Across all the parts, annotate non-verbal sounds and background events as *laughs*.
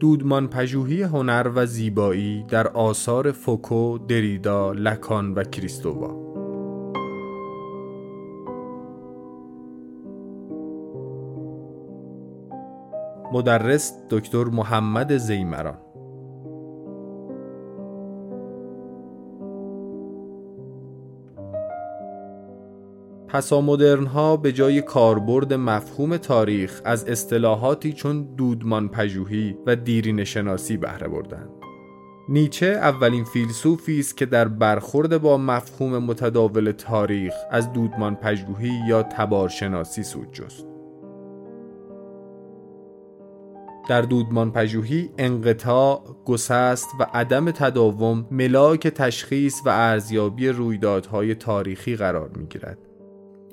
دودمان پژوهی هنر و زیبایی در آثار فوکو، دریدا، لکان و کریستووا. مدرس دکتر محمد زیمران. پسامدرن ها به جای کاربرد مفهوم تاریخ از اصطلاحاتی چون دودمان پژوهی و دیرین شناسی بهره بردند. نیچه اولین فیلسوفی است که در برخورد با مفهوم متداول تاریخ از دودمان پژوهی یا تبارشناسی سود جست. در دودمان پژوهی انقطاع، گسست و عدم تداوم ملاک تشخیص و ارزیابی رویدادهای تاریخی قرار می گیرد.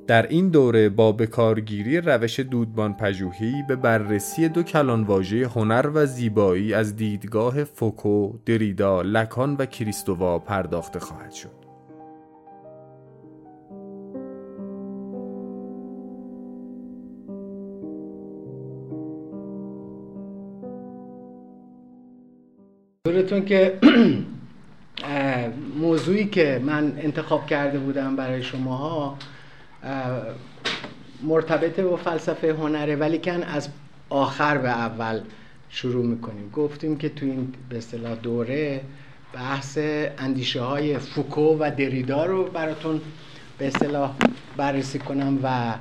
در این دوره با بکارگیری روش دودمان پژوهی به بررسی دو کلان واژه هنر و زیبایی از دیدگاه فوکو، دریدا، لکان و کریستووا پرداخته خواهد شد. منظورتون که *clears throat* موضوعی که من انتخاب کرده بودم برای شماها مرتبط با فلسفه هنره ولی کن از آخر به اول شروع می‌کنیم. گفتیم که تو این به اصطلاح دوره بحث اندیشه های فوکو و دریدا رو براتون به اصطلاح بررسی کنم و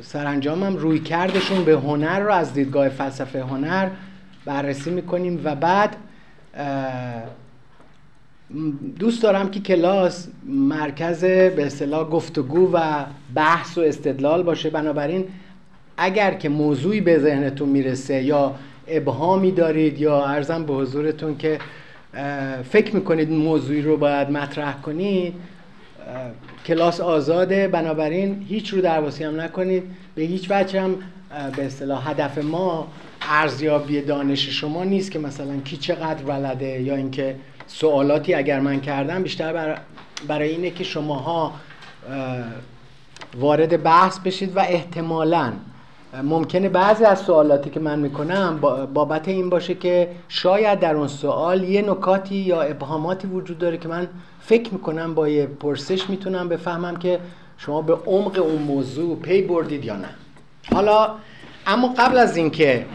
سرانجامم روی کردشون به هنر رو از دیدگاه فلسفه هنر بررسی می‌کنیم و بعد دوست دارم که کلاس مرکز به اصطلاح گفتگو و بحث و استدلال باشه. بنابراین اگر که موضوعی به ذهنتون می‌رسه یا ابهامی دارید یا ارزم به حضورتون که فکر می‌کنید موضوعی رو باید مطرح کنید کلاس آزاده. بنابراین هیچ رو درواسی هم نکنید. به هیچ وجه هم به اصطلاح هدف ما ارزیابی دانش شما نیست که مثلا کی چقدر بلده یا اینکه سوالاتی اگر من کردم بیشتر برای اینه که شماها وارد بحث بشید و احتمالا ممکنه بعضی از سوالاتی که من می‌کنم بابت این باشه که شاید در اون سوال یه نکاتی یا ابهاماتی وجود داره که من فکر می‌کنم با یه پرسش می‌تونم بفهمم که شما به عمق اون موضوع پی بردید یا نه. حالا اما قبل از اینکه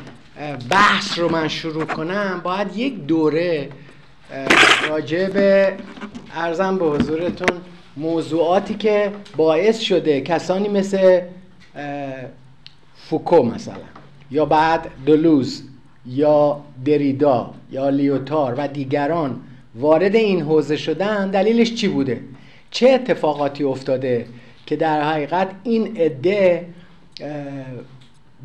بحث رو من شروع کنم باید یک دوره راجع به ارزم به حضورتون موضوعاتی که باعث شده کسانی مثل فوکو مثلا یا بعد دلوز یا دریدا یا لیوتار و دیگران وارد این حوزه شدن دلیلش چی بوده؟ چه اتفاقاتی افتاده که در حقیقت این عده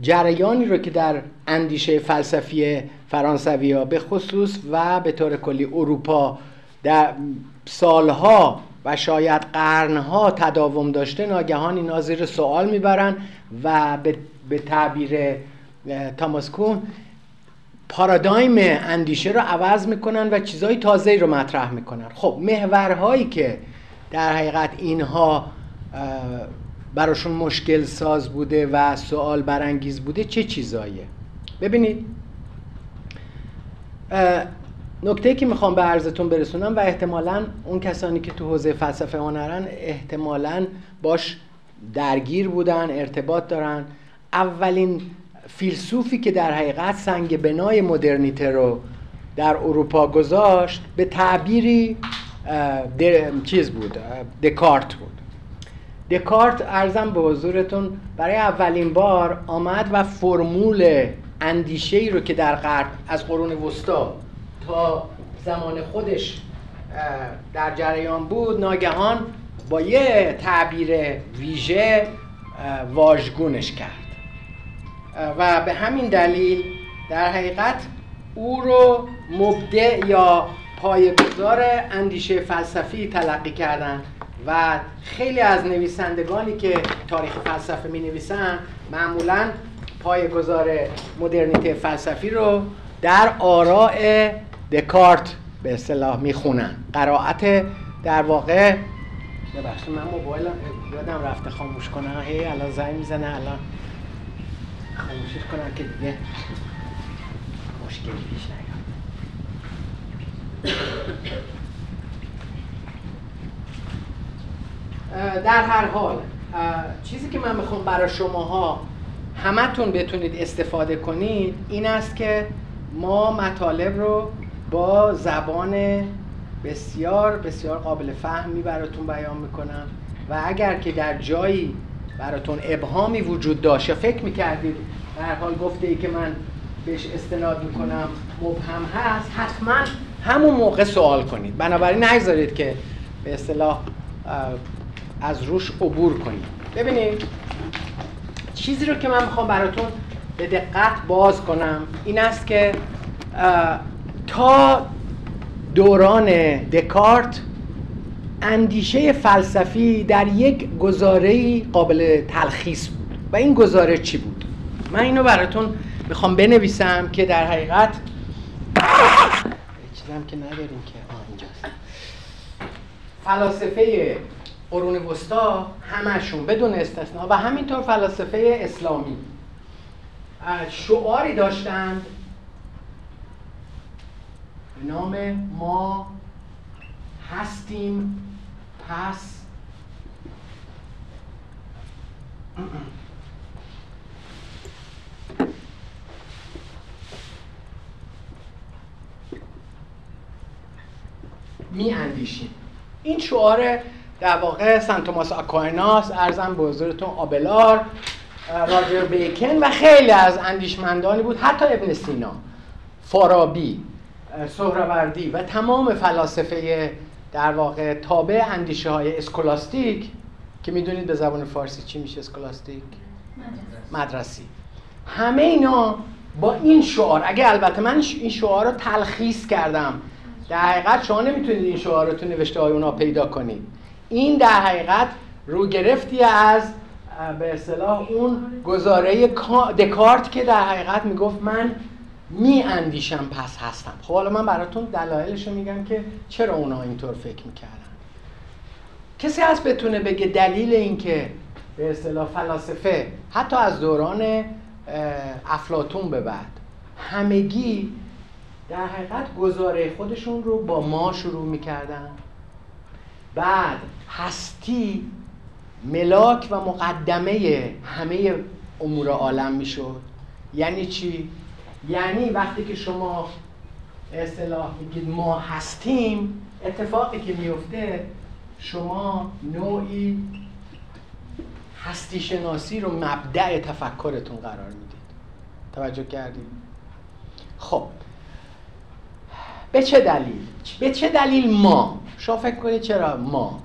جریانی رو که در اندیشه فلسفی فرانسوی ها به خصوص و به طور کلی اروپا در سالها و شاید قرنها تداوم داشته ناگهان اینا زیر سوال می‌برن و به تعبیر تاماس کون پارادایم اندیشه رو عوض می‌کنن و چیزهای تازه رو مطرح می‌کنن. خب محورهایی که در حقیقت اینها براشون مشکل ساز بوده و سوال برانگیز بوده چه چیزاییه؟ ببینید نکته که می‌خوام به عرضتون برسونم و احتمالا اون کسانی که تو حوزه فلسفه هنرن احتمالا باش درگیر بودن ارتباط دارن. اولین فیلسوفی که در حقیقت سنگ بنای مدرنیته رو در اروپا گذاشت به تعبیری چیز بود دکارت بود. دکارت ارزم به حضورتون برای اولین بار آمد و فرمول اندیشه ای رو که در قرن از قرون وسطا تا زمان خودش در جریان بود ناگهان با یه تعبیر ویژه واژگونش کرد. و به همین دلیل در حقیقت او رو مبدع یا پایگذار اندیشه فلسفی تلقی کردند. و خیلی از نویسندگانی که تاریخ فلسفه می نویسن معمولا پایگذار مدرنیته فلسفی رو در آراء دکارت به اصطلاح می‌خونن. قرائت در واقع ببخشید من موبایل یادم رفته خاموش کنم. هی الان زنگ می‌زنه الان خاموشش کنم که دیگه مشکلی پیش نیاد. در هر حال چیزی که من می‌خوام برای شماها همتون بتونید استفاده کنید این است که ما مطالب رو با زبان بسیار بسیار قابل فهمی براتون بیان می‌کنم و اگر که در جایی براتون ابهامی وجود داشت یا فکر می‌کردید در حال گفته ای که من بهش استناد می‌کنم مبهم هست حتما همون موقع سوال کنید. بنابراین نگذارید که به اصطلاح از روش عبور کنید ببینید چیزی رو که من می‌خوام براتون به دقت باز کنم این است که تا دوران دکارت اندیشه فلسفی در یک گزاره قابل تلخیص بود. و این گزاره چی بود؟ من اینو براتون می‌خوام بنویسم که در حقیقت *coughs* چیزم که نداریم که اینجاست. فلاسفه قرون وسطا همشون بدون استثنا و همینطور فلاسفه اسلامی. شعاری داشتند به نام ما هستیم پس می اندیشیم. این شعار در واقع سنت توماس آکویناس عرضم به حضورتون آبلار راجر بیکن و خیلی از اندیشمندانی بود حتی ابن سینا فارابی سهروردی و تمام فلاسفه در واقع تابع اندیشه های اسکولاستیک که می‌دونید به زبان فارسی چی میشه اسکولاستیک؟ مدرسی همه اینا با این شعار اگه البته من این شعار رو تلخیص کردم. در حقیقت شما نمی‌تونید این شعار رو تو نوشته های اونا پیدا کنید. این در حقیقت رو گرفتی از به اصطلاح اون گزاره دکارت که در حقیقت می‌گفت من می اندیشم پس هستم. خب حالا من براتون دلایلش رو میگم که چرا اونا اینطور فکر می‌کردن. کسی هست بتونه بگه دلیل اینکه به اصطلاح فلاسفه حتی از دوران افلاتون به بعد همگی در حقیقت گزاره خودشون رو با ما شروع می‌کردن. بعد هستی ملاک و مقدمه همه امور عالم می‌شد. یعنی چی؟ یعنی وقتی که شما اصطلاح میگید ما هستیم اتفاقی که میفته شما نوعی هستی شناسی رو مبدع تفکرتون قرار می‌دید. توجه کردید؟ خب. به چه دلیل؟ به چه دلیل ما شما فکر کنید چرا ما؟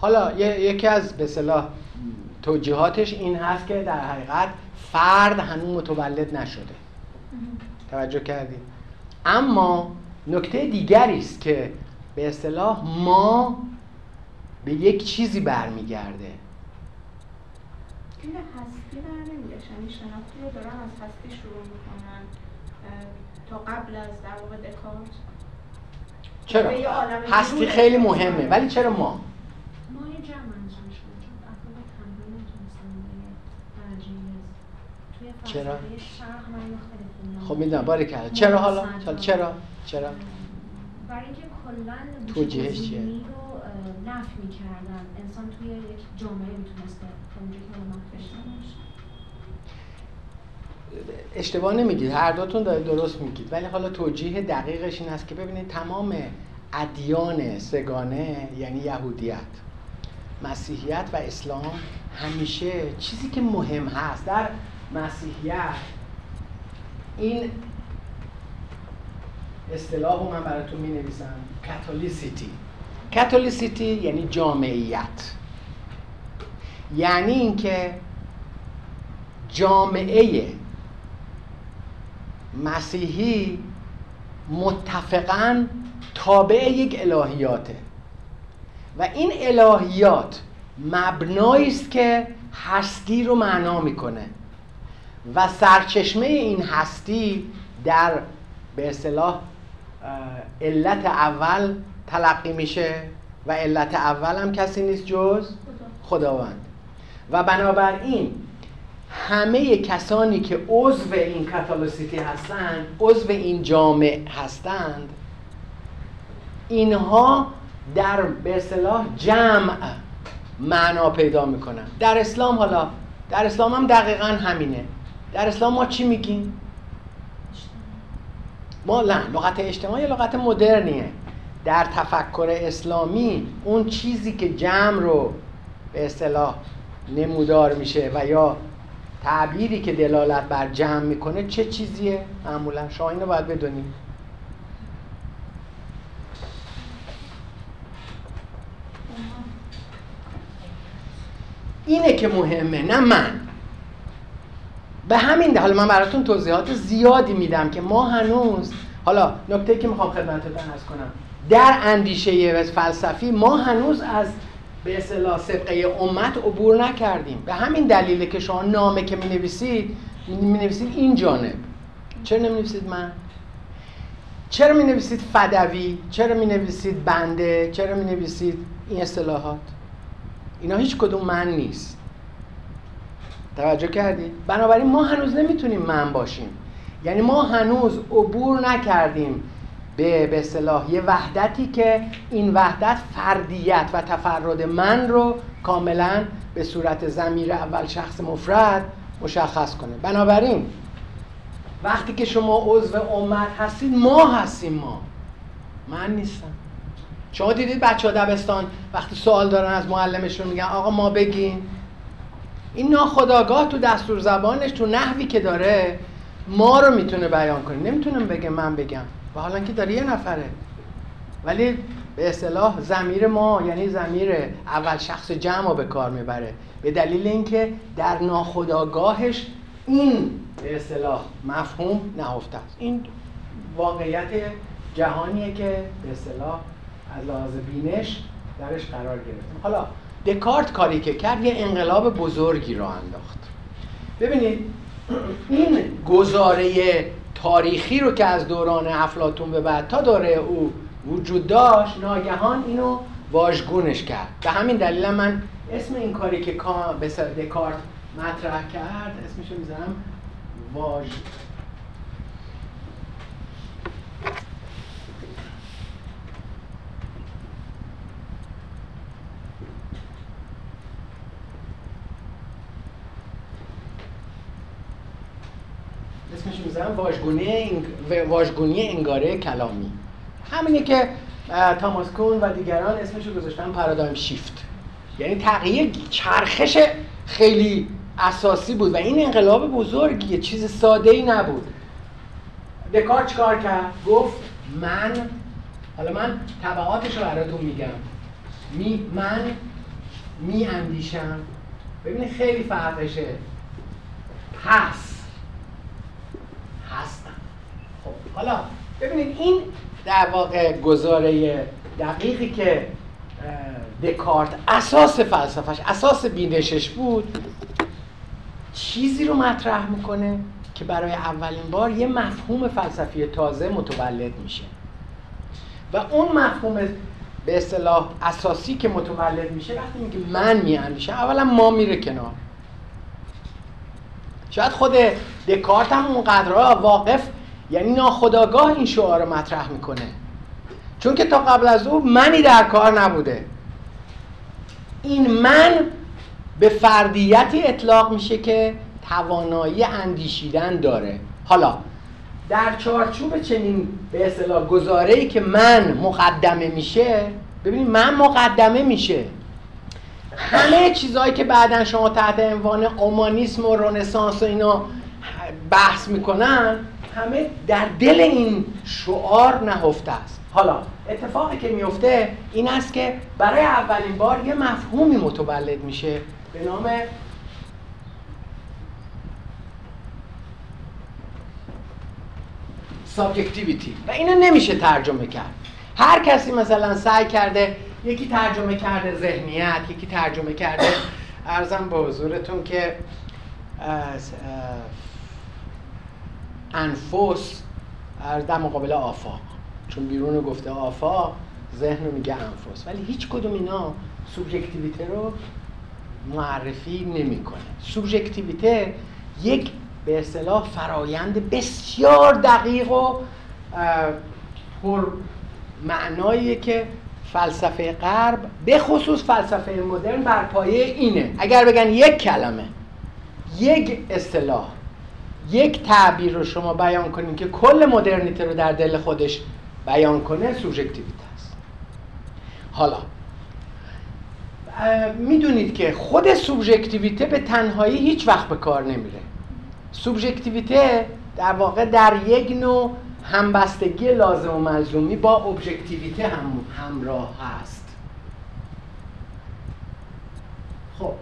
حالا یکی از به صلاح توجیهاتش این هست که در حقیقت فرد هنوز متولد نشده. توجه کردید. اما نکته دیگری است که به اصطلاح ما به یک چیزی برمیگرده. این هستی یعنی رو دارن از هستی شروع می‌کنن. تا قبل از در واقع دکارت چرا؟ هستی خیلی مهمه ولی چرا ما؟ چرا؟ خب می‌دونم باری کرده چرا حالا؟ چرا؟ چرا؟ برای اینکه کلا توجیهش چیه؟ رو نفی می‌کردن انسان توی یک جامعه می‌تونسته اونجا که اشتباه نمیگید. هر دوتون دارید درست میگید. ولی حالا توجیه دقیقش این است که ببینید تمام ادیان سگانه یعنی یهودیت مسیحیت و اسلام همیشه چیزی که مهم هست در مسیحیت. این اصطلاح رو من براتون می نویسم کاتولیسیتی. کاتولیسیتی یعنی جامعیت. یعنی اینکه جامعه مسیحی متفقا تابع یک الهیاته. و این الهیات مبنایی است که هستی رو معنا می‌کنه. و سرچشمه این هستی در به اصطلاح علت اول تلقی میشه و علت اول هم کسی نیست جز خداوند. و بنابراین همه کسانی که عضو این کاتالیسیتی هستند عضو این جامعه هستند اینها در به اصطلاح جمع معنا پیدا می‌کنن. در اسلام حالا در اسلام هم دقیقا همینه. در اسلام ما چی میگیم؟ ما نه لغت اجتماعی لغت مدرنیه. در تفکر اسلامی اون چیزی که جمع رو به اصطلاح نمودار میشه و یا تعبیری که دلالت بر جمع می‌کنه چه چیزیه؟ معمولا شما اینو باید بدونید. اینه که مهمه نه من. به همین حالا من براتون توضیحات زیادی میدم که ما هنوز حالا نکته که می‌خوام خدمتتون عرض کنم در اندیشه فلسفی ما هنوز از به اصطلاح سبقه امت عبور نکردیم. به همین دلیله که شما نامه که می نویسید می نویسید این جانب. چرا نمی نویسید من؟ چرا می نویسید فدوی؟ چرا می نویسید بنده؟ چرا می نویسید این اصطلاحات؟ اینا هیچ کدوم من نیست. توجه کردید بنابراین ما هنوز نمی‌تونیم من باشیم. یعنی ما هنوز عبور نکردیم. به به اصطلاح یه وحدتی که این وحدت فردیت و تفرد من رو کاملا به صورت زمیر اول شخص مفرد مشخص کنه. بنابراین وقتی که شما عضو امت هستید ما هستیم ما. من نیستم. شما دیدید بچه دبستان وقتی سوال دارن از معلمشون میگن آقا ما بگین. این ناخداگاه تو دستور زبانش تو نحوی که داره ما رو می‌تونه بیان کنه. نمی‌تونم بگه من بگم. و حالا که داره یه نفره. ولی به اصطلاح زمیر ما یعنی زمیر اول شخص جمع رو به کار می‌بره. به دلیل اینکه در ناخداگاهش این به اصطلاح مفهوم نهفته است. این واقعیت جهانیه که به اصطلاح از لحاظ بینش درش قرار گرفتیم حالا دکارت کاری که کرد یه انقلاب بزرگی را انداخت. ببینید این گزاره تاریخی رو که از دوران افلاتون به بعد تا دوره او وجود داشت ناگهان اینو واژگونش کرد. به همین دلیل من اسم این کاری که دکارت مطرح کرد اسمشو می‌زنم واژ اسمش می‌ذارم واژگونی انگاره کلامی. همینه که تاماس کون و دیگران اسمشو گذاشتن پارادایم شیفت. یعنی تغییر چرخش خیلی اساسی بود و این انقلاب بزرگیه چیز ساده ای نبود. دکارت چکار کرد؟ گفت من حالا من طبعاتش رو براتون میگم. می من می اندیشم ببینید خیلی فرقشه. پس هستم خب حالا ببینید این در واقع گزاره دقیقی که دکارت اساس فلسفش اساس بینشش بود چیزی رو مطرح می‌کنه که برای اولین بار یه مفهوم فلسفی تازه متولد میشه. و اون مفهوم به اصطلاح اساسی که متولد میشه وقتی میگه من میاندیشم اولا ما میره کنار. شاید خود دکارت هم اونقدرها واقف یعنی ناخداگاه این شعار رو مطرح می‌کنه. چون که تا قبل از او منی در کار نبوده. این من به فردیتی اطلاق میشه که توانایی اندیشیدن داره. حالا در چارچوب چنین به اصطلاح گزاره که من مقدمه میشه ببینید من مقدمه میشه. همه چیزهایی که بعدا شما تحت عنوان اومانیسم و رنسانس و اینا بحث می‌کنن همه در دل این شعار نهفته است. حالا اتفاقی که میفته این است که برای اولین بار یه مفهومی متولد میشه به نام سابجکتیویتی و اینو نمیشه ترجمه کرد. هر کسی مثلا سعی کرده یکی ترجمه کرده ذهنیت یکی ترجمه کرده. *coughs* ارزم به حضورتون که انفس در مقابل آفاق. چون بیرون گفته آفاق ذهن رو میگه انفاس ولی هیچ کدوم اینا سوبژکتیویته رو معرفی نمی‌کنه. سوبژکتیویته یک به اصطلاح فرایند بسیار دقیق و پر معناییه که فلسفه غرب به خصوص فلسفه مدرن بر پایه اینه. اگر بگن یک کلمه یک اصطلاح یک تعبیر رو شما بیان کنید که کل مدرنیته رو در دل خودش بیان کنه سوژکتیویته است. حالا می‌دونید که خود سوبژکتیویته به تنهایی هیچ وقت به کار نمیره. سوبژکتیویته در واقع در یک نوع همبستگی لازم و ملزومی با ابژکتیویته هم همراه هست. خب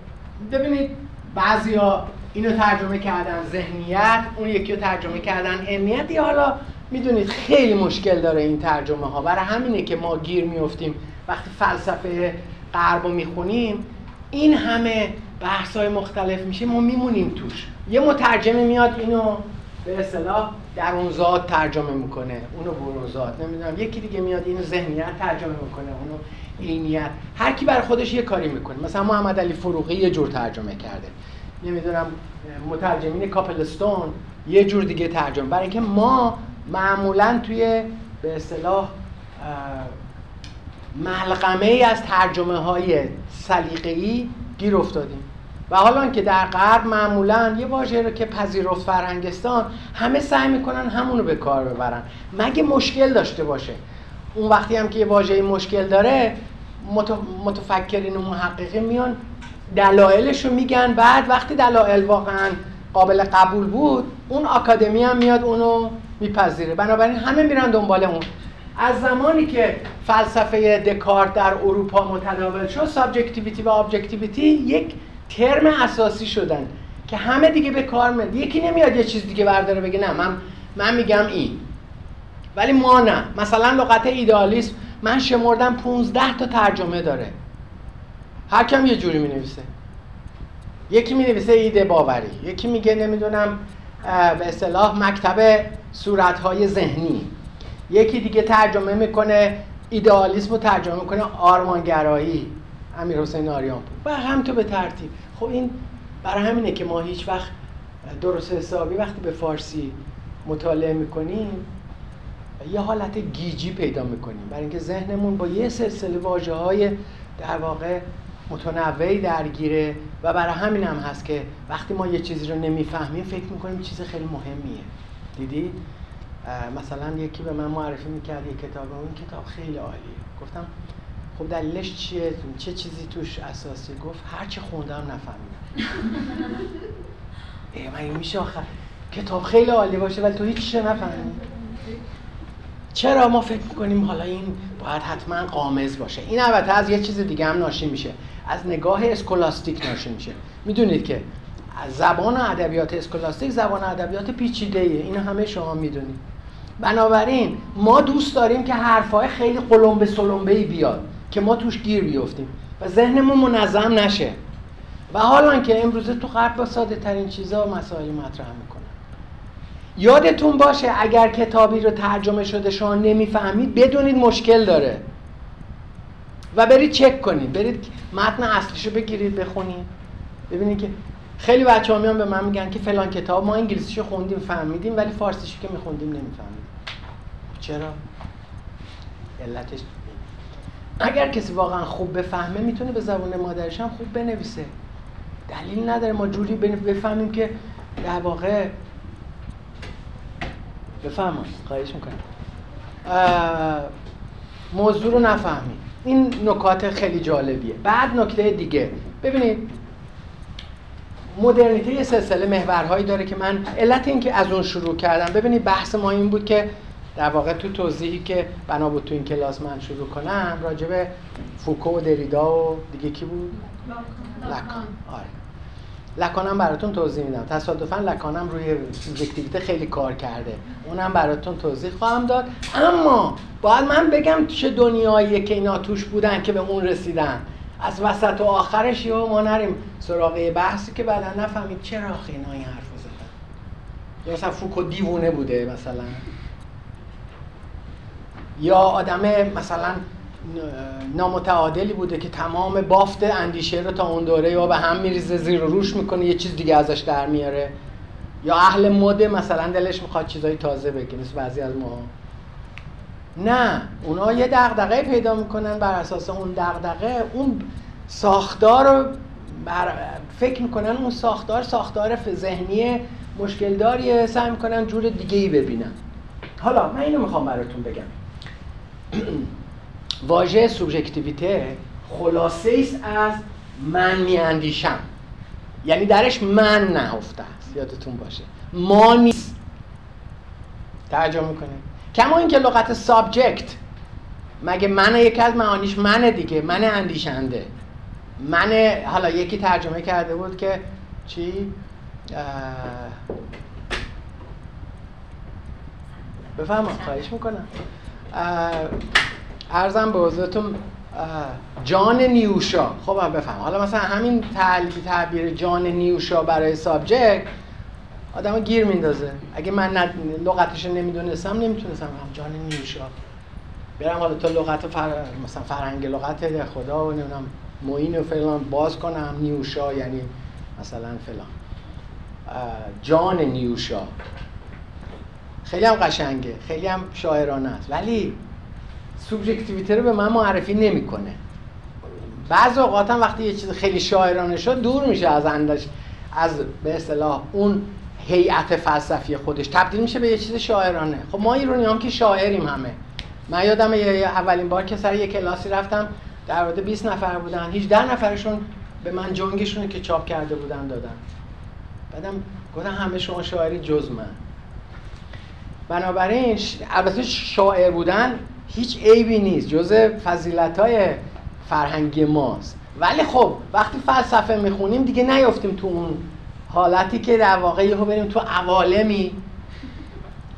ببینید بعضیا اینو ترجمه کردن ذهنیت اون یکی رو ترجمه کردن علمیت یا حالا می‌دونید خیلی مشکل داره این ترجمه ها برای همینه که ما گیر میفتیم وقتی فلسفه غرب می‌خونیم این همه بحث های مختلف میشه ما میمونیم توش. یه مترجمی میاد اینو به اصطلاح در اون ذات ترجمه می‌کنه. اونو برون نمی‌دونم. یکی دیگه میاد اینو ذهنیت ترجمه می‌کنه اونو عینیت. هر کی بر خودش یه کاری می‌کنه. مثلا محمد علی فروغی یه جور ترجمه کرده. نمی‌دونم مترجمین کاپلستون یه جور دیگه ترجمه. برای اینکه ما معمولا توی به اصطلاح ملغمه ای از ترجمه های سلیقه‌ای گیر افتادیم. و حالا که در غرب معمولا یه واژه رو که پذیرفت فرهنگستان همه سعی می‌کنن همونو به کار ببرن. مگه مشکل داشته باشه؟ اون وقتی هم که یه واژه مشکل داره متفکرین و محققین میان دلایلش رو میگن. بعد وقتی دلایل واقعا قابل قبول بود اون آکادمی هم میاد اونو میپذیره. بنابراین همه میرن دنبال اون. از زمانی که فلسفه دکارت در اروپا متداول شد subjectivity و objectivity یک ترم اساسی شدن که همه دیگه به کار میاد. یکی نمیاد یه چیز دیگه برداره بگه نه من من میگم این. ولی ما نه. مثلا لغت ایدالیسم من شمردم 15 تا ترجمه داره. هر کم یه جوری می نویسه یکی می نویسه ایده باوری. یکی میگه نمی‌دونم به اصطلاح مکتب صورتهای ذهنی. یکی دیگه ترجمه می‌کنه ایدئالیسم رو ترجمه می‌کنه آرمانگرایی. امیر حسین آریان و هم تو به ترتیب. خب این برای همینه که ما هیچ وقت درست حسابی وقتی به فارسی مطالعه می‌کنیم یه حالت گیجی پیدا می‌کنیم. برای اینکه ذهنمون با یه سلسله واجه های در واقع متنوعی درگیره و برای همین هم هست که وقتی ما یه چیزی رو نمی‌فهمیم فکر می‌کنیم چیز خیلی مهمیه. دیدی؟ مثلا یکی به من معرفی می‌کرد یه کتاب اون کتاب خیلی عالیه. گفتم خب دلیلش چیه؟ چه چیزی توش اساسی؟ گفت هر چی خوندم نفهمیدم. *laughs* ای من میشه آخر کتاب خیلی عالی باشه ولی تو هیچ چیز نفهمی چرا ما فکر می‌کنیم حالا این باید حتما قامز باشه؟ این البته از یه چیز دیگه هم ناشی میشه. از نگاه اسکولاستیک ناشی میشه. می‌دونید که زبان ادبیات اسکولاستیک زبان ادبیات پیچیده ایه اینو همه شما می‌دونید. بنابراین ما دوست داریم که حرفای خیلی قلمبه سلمبه ای بیاد که ما توش گیر بیفتیم و ذهنمون منظم نشه. و حالا که امروزه تو غرب با ساده ترین چیزا و مسائل مطرح می‌کنن. یادتون باشه اگر کتابی رو ترجمه شده شما نمی‌فهمید بدونید مشکل داره. و برید چک کنید. برید متن اصلیشو بگیرید بخونید. ببینید که خیلی بچه ها میان به من میگن که فلان کتاب ما انگلیسیشو خوندیم فهمیدیم ولی فارسیشو که میخوندیم نمیفهمیدیم چرا؟ علتش اگر کسی واقعا خوب بفهمه می‌تونه به زبان مادرش هم خوب بنویسه. دلیل نداره ما جوری بفهمیم که در واقع بفهمم خواهش می‌کنم. موضوع رو نفهمیم این نکات خیلی جالبیه. بعد نکته دیگه. ببینید مدرنیته یه سلسله محورهایی داره که من علت این که از اون شروع کردم ببینید بحث ما این بود که در واقع تو توضیحی که بنا بود تو این کلاس من شروع کنم راجع به فوکو و دریدا و دیگه کی بود؟ لکان آره. لکانم براتون توضیح میدم. تصادفا لکانم روی سوبژکتیویته خیلی کار کرده. اونم براتون توضیح خواهم داد. اما باید من بگم چه دنیاییه که اینا توش بودن که به اون رسیدن. از وسط و آخرش یه ما نریم سراغ بحثی که بعدا نفهمید چرا آخه اینا این حرف زدن. یا مثلا فوکو دیوونه بوده مثلا. یا آدم مثلا نامتعادلی بوده که تمام بافت اندیشه رو تا اون دوره یا به هم میریزه زیر و روش می‌کنه یه چیز دیگه ازش در میاره. یا اهل مده مثلا دلش می‌خواد چیزای تازه بگه مثل بعضی از ما. نه اونا یه دغدغه پیدا می‌کنن بر اساس اون دغدغه. اون ساختار رو بر فکر می‌کنن اون ساختار ساختار ذهنی مشکل داریه سعی می‌کنن جور دیگه ای ببینن. حالا من اینو می‌خوام براتون بگم. *clears throat* واژه سوبژکتیویته خلاصه است از من میاندیشم. یعنی درش من نهفته است. یادتون باشه. ما نیست. ترجمه می‌کنه کما اینکه لغت سابجکت مگه من یکی از معانیش منه دیگه من اندیشنده. من حالا یکی ترجمه کرده بود که چی؟ بفهم خواهش می‌کنم. ارزم به حضورتون جان نیوشا. خب بفهم. حالا مثلا همین تعبیر جان نیوشا برای سابجکت آدم گیر میندازه. اگه من لغتش نمی‌دونستم نمی‌تونستم هم جان نیوشا. برم حالا تا لغت فر... مثلا فرهنگ لغت خدا و نمی‌دونم موین و فلان باز کنم. نیوشا یعنی مثلا فلان. جان نیوشا. خیلی هم قشنگه. خیلی هم شاعرانه است. ولی سوبژکتیویته رو به من معرفی نمی‌کنه. بعض اوقات هم وقتی یه چیز خیلی شاعرانه شد دور میشه از انداش از به اصطلاح اون هیئت فلسفی خودش. تبدیل میشه به یه چیز شاعرانه. خب ما ایرانی هم که شاعریم همه. من یادم اولین بار که سر یه کلاسی رفتم در واقع 20 نفر بودن. 18 نفرشون به من جنگشون که چاپ کرده بودن دادن. بعدم گفتم همه شما شاعری جز من. بنابراین البته شاعر بودن هیچ عیبی نیست جز فضیلت های فرهنگی ماست. ولی خب وقتی فلسفه می‌خونیم دیگه نیفتیم تو اون حالتی که در واقع یهو بریم تو عوالمی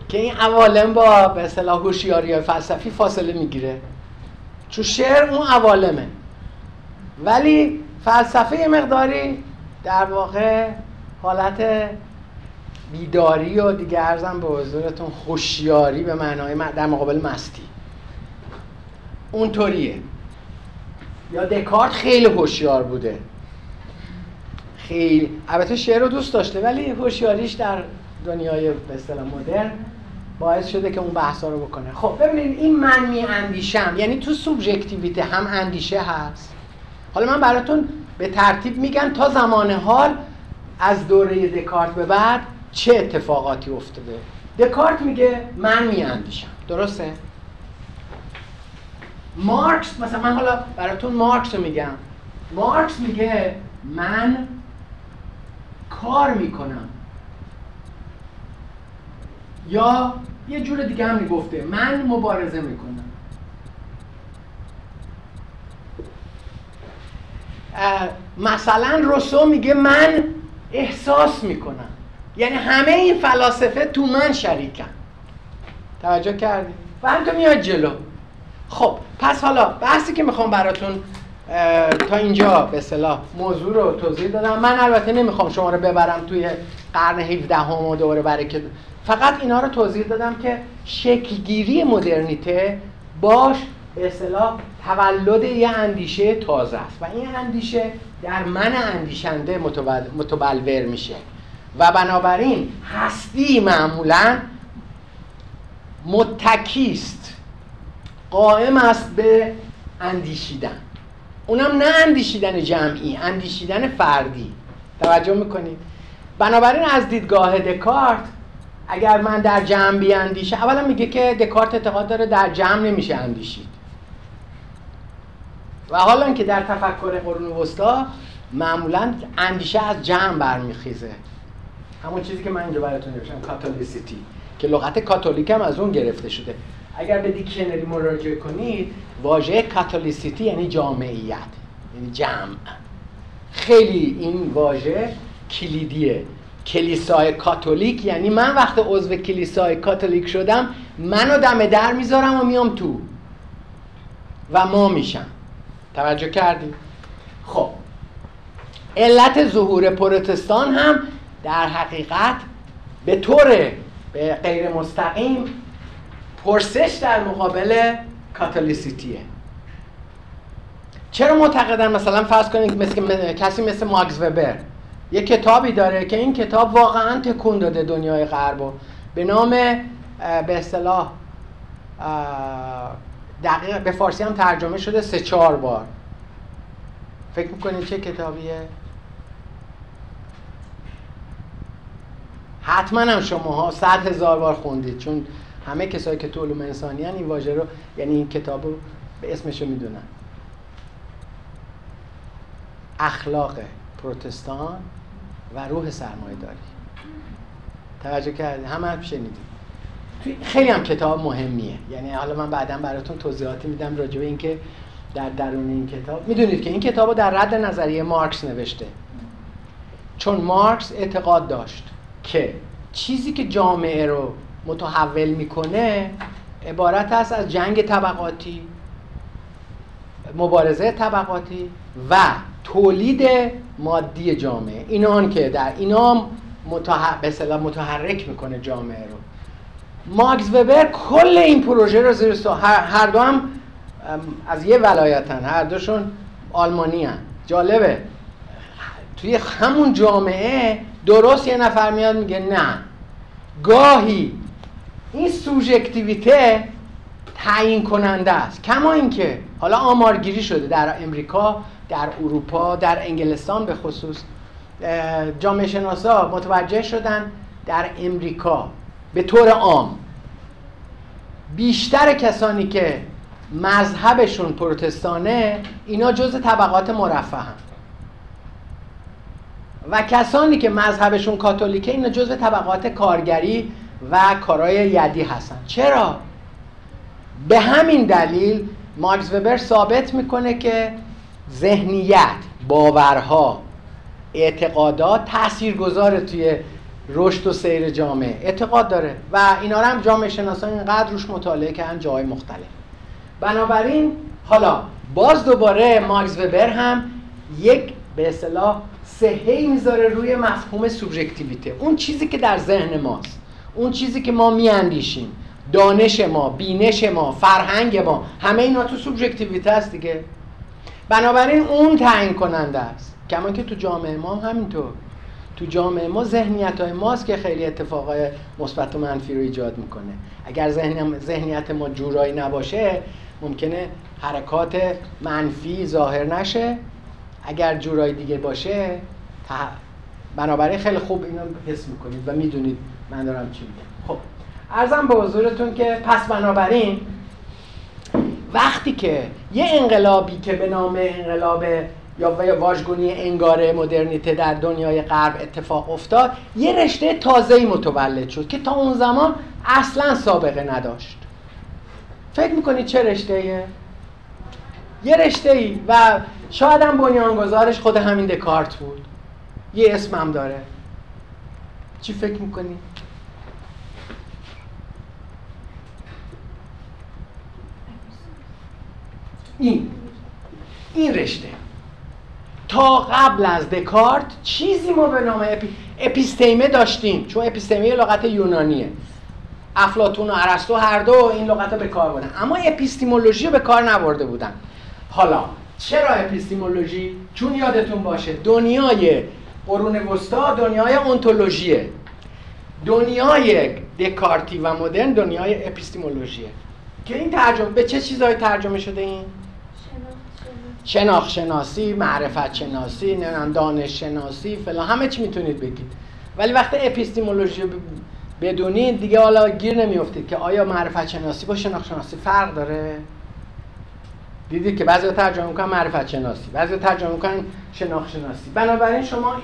که این عوالم با به اصطلاح هوشیاری فلسفی فاصله می‌گیره. چون شعر اون عوالمه. ولی فلسفه مقداری در واقع حالت بیداری و دیگه ارزم به حضورتون خوشیاری به معنای در مقابل مستی. اونطوریه. یا دکارت خیلی هوشیار بوده. خیلی. البته شعر رو دوست داشته ولی هوشیاریش در دنیای به اصطلاح مدرن باعث شده که اون بحثا رو بکنه. خب ببینید این من می اندیشم. یعنی تو سوبژکتیویته هم اندیشه هست. حالا من براتون به ترتیب میگم تا زمان حال از دوره دکارت به بعد چه اتفاقاتی افتاده. دکارت میگه من می اندیشم. درسته؟ مارکس مثلا من حالا براتون مارکس رو میگم. مارکس میگه من کار می‌کنم. یا یه جور دیگه هم می‌گفته من مبارزه می‌کنم. مثلا روسو میگه من احساس می‌کنم. یعنی همه این فلاسفه تو من شریکن. توجه کردی؟ و تو میاد جلو. خب پس حالا بحثی که می‌خوام براتون تا اینجا به صلاح موضوع رو توضیح دادم. من البته نمی‌خوام شما رو ببرم توی قرن 17 هم و دوره برای که فقط اینا رو توضیح دادم که شکلگیری مدرنیته باش به اصطلاح تولد یه اندیشه تازه است و این اندیشه در من اندیشنده متبلور میشه. و بنابراین هستی معمولا متکیست قائم است به اندیشیدن. اونم نه اندیشیدن جمعی اندیشیدن فردی. توجه می‌کنید؟ بنابراین از دیدگاه دکارت اگر من در جمع بیاندیشه اولا میگه که دکارت اعتقاد داره در جمع نمیشه اندیشید. و حالا که در تفکر قرون وسطا معمولا اندیشه از جمع برمیخیزه. همون چیزی که من اینجا براتون نوشتم کاتولیسیتی که لغت کاتولیک هم از اون گرفته شده. اگر به دیکشنری مراجعه کنید واژه کاتولیسیتی یعنی جامعیت یعنی جمع. خیلی این واژه کلیدیه. کلیسای کاتولیک یعنی من وقت عضو کلیسای کاتولیک شدم منو دم در می‌ذارم و میام تو. و ما میشم. توجه کردی؟ خب. علت ظهور پروتستان هم در حقیقت به طور به غیر مستقیم پرسش در مقابل کاتالیسیتیه چرا معتقدن مثلا فرض کنید مثل کسی مثل ماکس وبر یه کتابی داره که این کتاب واقعا تکون داده دنیای غرب به نام به اصطلاح دقیق به فارسی هم ترجمه شده سه چهار بار. فکر می‌کنید چه کتابیه؟ حتما هم شما ها صد هزار بار خوندید چون همه کسایی که تو علوم انسانی این واژه رو یعنی این کتاب رو به اسمش رو می‌دونن. اخلاق پروتستان و روح سرمایه داری توجه کردید همه هم شنیدید خیلی هم کتاب مهمیه. یعنی حالا من بعدا براتون توضیحاتی میدم راجع به اینکه در درون این کتاب. می‌دونید که این کتاب رو در رد نظریه مارکس نوشته. چون مارکس اعتقاد داشت که چیزی که جامعه رو متحول می‌کنه عبارت است از جنگ طبقاتی مبارزه طبقاتی و تولید مادی جامعه. اینان که در اینام متح... به متحرک می‌کنه جامعه رو. ماکس وبر کل این پروژه رو زیر هر, هر دو هم از یه ولایتن. هر دوشون آلمانی هن. جالبه. توی همون جامعه درست یه نفر میاد میگه نه. گاهی این سوژکتیویته تعیین کننده است. کما اینکه حالا آمارگیری شده در امریکا در اروپا در انگلستان به خصوص جامعه شناسا متوجه شدن در امریکا. به طور عام. بیشتر کسانی که مذهبشون پروتستانه اینا جز طبقات مرفه هم. و کسانی که مذهبشون کاتولیکه اینا جز طبقات کارگری و کارهای یدی هستن. چرا؟ به همین دلیل ماکس وبر ثابت می‌کنه که ذهنیت باورها اعتقادات تاثیرگذاره توی رشد و سیر جامعه. اعتقاد داره. و اینا رو هم جامعه شناسان اینقدر روش مطالعه کردن جای مختلف. بنابراین حالا باز دوباره ماکس وبر هم یک به اصطلاح صحه می‌ذاره روی مفهوم سوبژکتیویته. اون چیزی که در ذهن ماست. اون چیزی که ما میاندیشیم. دانش ما بینش ما فرهنگ ما همه اینا تو سوبژکتیویته است دیگه. بنابراین اون تعیین کننده است. کما که تو جامعه ما هم همینطور. تو جامعه ما ذهنیت های ماست که خیلی اتفاقای مثبت و منفی رو ایجاد می‌کنه. اگر ذهنیت ما جورایی نباشه ممکنه حرکات منفی ظاهر نشه. اگر جورایی دیگه باشه بنابراین خیلی خوب اینو حس می‌کنید و می‌دونید من دارم چی میگم. خب ارزم به حضورتون که پس بنابراین وقتی که یه انقلابی که به نام انقلاب یا واژگونی انگاره مدرنیته در دنیای غرب اتفاق افتاد یه رشته تازه‌ای متولد شد که تا اون زمان اصلا سابقه نداشت. فکر می‌کنید چه رشته یه رشته ای و شاید هم بنیانگذارش خود همین دکارت بود. یه اسمم داره. چی فکر می‌کنی؟ این. این رشته. تا قبل از دکارت چیزی ما به نام epi... episteme داشتیم. چون episteme لغت یونانیه. افلاتون و ارسطو هر دو این لغت به کار بردن اما epistemology رو به کار نبرده بودن. حالا چرا epistemology؟ چون یادتون باشه دنیای قرون وسطا دنیای ontology ه دنیای دکارتی و مدرن دنیای epistemology ه. که این ترجمه به چه چیزهایی ترجمه شده این؟ شناخت شناسی معرفت شناسی نمی‌دونم دانش شناسی فلان همه چی می‌تونید بگید. ولی وقتی اپیستیمولوژی رو بدونید دیگه حالا گیر نمیافتید که آیا معرفت شناسی با شناخت شناسی فرق داره؟ دیدید که بعضی ترجمه می‌کنن معرفت شناسی بعضی ترجمه می‌کنن شناخت شناسی بنابراین شما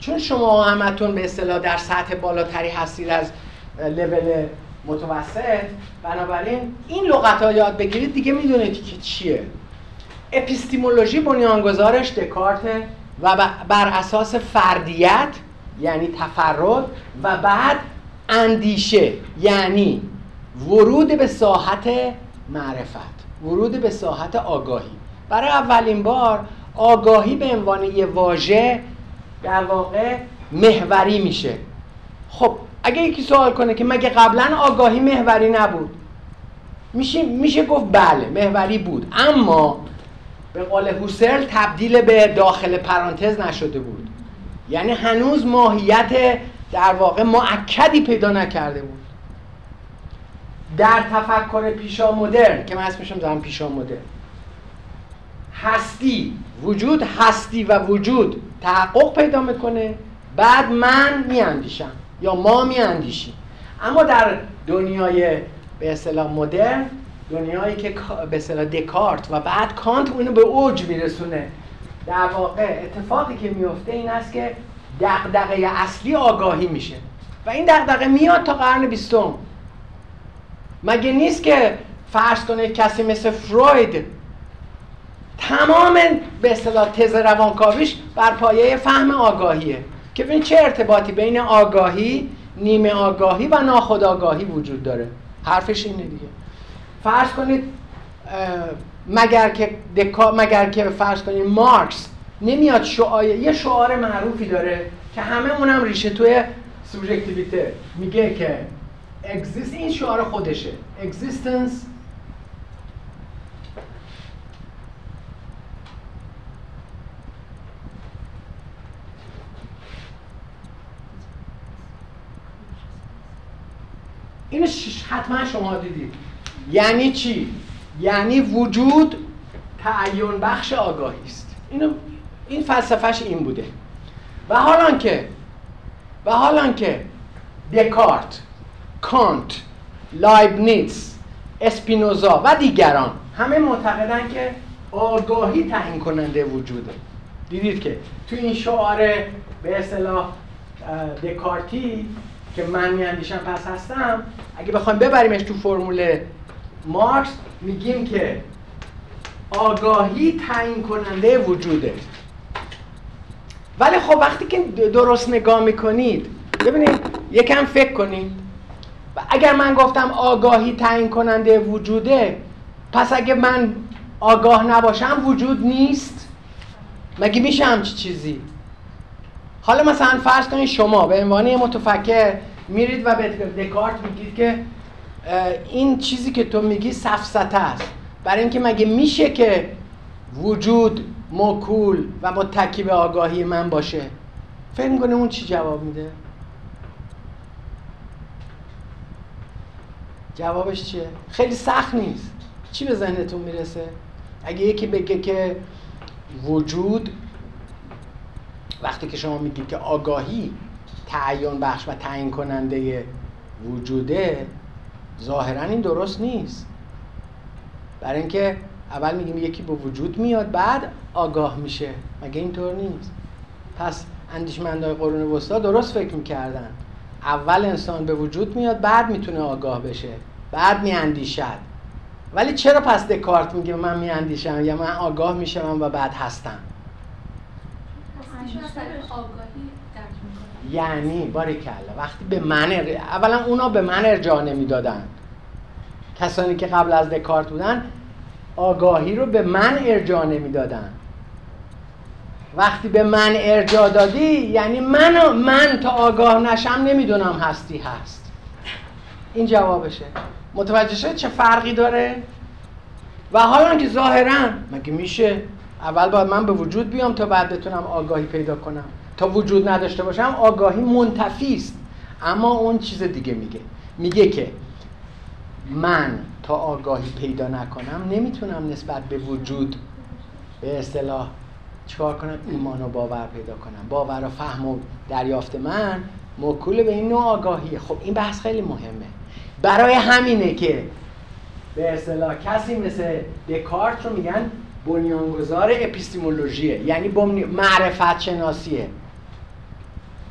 چون شما همتون به اصطلاح در سطح بالاتری هستید از لول متوسط بنابراین این لغت ها یاد بگیرید دیگه می‌دونید که چیه. اپیستیمولوژی بنیانگذارش دکارت و بر اساس فردیت یعنی تفرد و بعد اندیشه یعنی ورود به ساحت معرفت ورود به ساحت آگاهی. برای اولین بار آگاهی به عنوان یه واژه در واقع محوری میشه. خب اگه یکی سوال کنه که مگه قبلا آگاهی محوری نبود؟ میشه میشه گفت بله محوری بود. اما به قول هوسرل تبدیل به داخل پرانتز نشده بود. یعنی هنوز ماهیت در واقع معکدی پیدا نکرده بود. در تفکر پیشا مدرن که من اسمشم دارم پیشا مدرن. هستی وجود هستی و وجود تحقق پیدا می‌کنه. بعد من میاندیشم یا ما میاندیشیم. اما در دنیای به اصطلاح مدرن دنیایی که به اصطلاح دکارت و بعد کانت اونو به اوج میرسونه. در واقع اتفاقی که میفته این است که دغدغه اصلی آگاهی میشه. و این دغدغه میاد تا قرن بیستم. مگه نیست که فرض کنید کسی مثل فروید تمام به اصطلاح تز روانکاویش بر پایه فهم آگاهیه؟ که ببین چه ارتباطی بین آگاهی نیمه آگاهی و ناخودآگاهی وجود داره. حرفش اینه دیگه. فرض کنید مگر که دکا مگر که فرض کنید مارکس نمیاد شعار یه شعار معروفی داره که همه اونم ریشه توی سوبژکتیویته میگه که اگزیست این شعار خودشه. Existence اینو حتما شما دیدید. یعنی چی؟ یعنی وجود تعین بخش آگاهی است. اینو این فلسفهش این بوده. و حالا که و حالا که دکارت کانت لایبنیتس اسپینوزا و دیگران همه معتقدن که آگاهی تعیین کننده وجوده. دیدید که تو این شعار به اصطلاح دکارتی که من میاندیشم پس هستم اگه بخوایم ببریمش تو فرمول مارکس میگیم که آگاهی تعیین کننده وجوده. ولی خب وقتی که درست نگاه می‌کنید ببینید یکم فکر کنید. و اگر من گفتم آگاهی تعیین کننده وجوده پس اگه من آگاه نباشم وجود نیست. مگه میشه همچی چیزی؟ حالا مثلا فرض کنید شما به عنوان متفکر میرید و به دکارت میگید که این چیزی که تو میگی سفسته است. برای اینکه مگه میشه که وجود مکول و متکی به آگاهی من باشه؟ فکر می‌کنه اون چی جواب میده؟ جوابش چیه؟ خیلی سخت نیست. چی به ذهنتون می‌رسه؟ اگه یکی بگه که وجود وقتی که شما میگید که آگاهی تعین بخش و تعیین کننده وجوده ظاهرا این درست نیست. برای اینکه اول میگیم یکی به وجود میاد بعد آگاه میشه. مگه اینطور نیست؟ پس اندیشمندای قرون وسطا درست فکر می‌کردن. اول انسان به وجود میاد بعد می‌تونه آگاه بشه. بعد میاندیشد. ولی چرا پس دکارت میگه من میاندیشم؟ یا من آگاه میشم و بعد هستم؟ یعنی کلا. وقتی به من اولا اونا به من ارجاع نمی‌دادن. کسانی که قبل از دکارت بودن آگاهی رو به من ارجاع نمی‌دادن. وقتی به من ارجاع دادی یعنی من من تا آگاه نشم نمی‌دونم هستی هست. این جوابشه. متوجه شد چه فرقی داره؟ و حالا که ظاهرا مگه میشه اول باید من به وجود بیام تا بعد بتونم آگاهی پیدا کنم؟ تا وجود نداشته باشم آگاهی منتفی است. اما اون چیز دیگه میگه. میگه که من تا آگاهی پیدا نکنم نمی‌تونم نسبت به وجود به اصطلاح چکار کنم؟ ایمان و باور پیدا کنم. باور و فهم و دریافت من مکول به این نوع آگاهیه. خب این بحث خیلی مهمه. برای همینه که به اصطلاح کسی مثل دکارت رو میگن بنیانگذار اپیستیمولوژیه. یعنی معرفت شناسیه.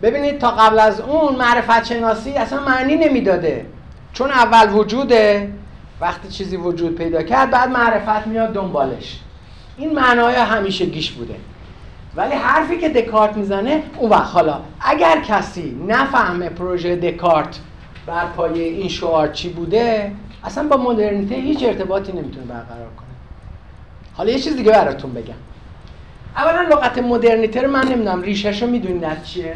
ببینید تا قبل از اون معرفت شناسی اصلا معنی نمی‌داده. چون اول وجوده وقتی چیزی وجود پیدا کرد بعد معرفت میاد دنبالش. این معنای همیشه گیش بوده. ولی حرفی که دکارت می‌زنه اون وقت. حالا اگر کسی نفهمه پروژه دکارت بر پایه این شعار چی بوده اصلا با مدرنیته هیچ ارتباطی نمی‌تونه برقرار کنه. حالا یه چیز دیگه براتون بگم. اولا لغت مدرنیته رو من نمی‌دونم ریشش رو می‌دونید از چیه؟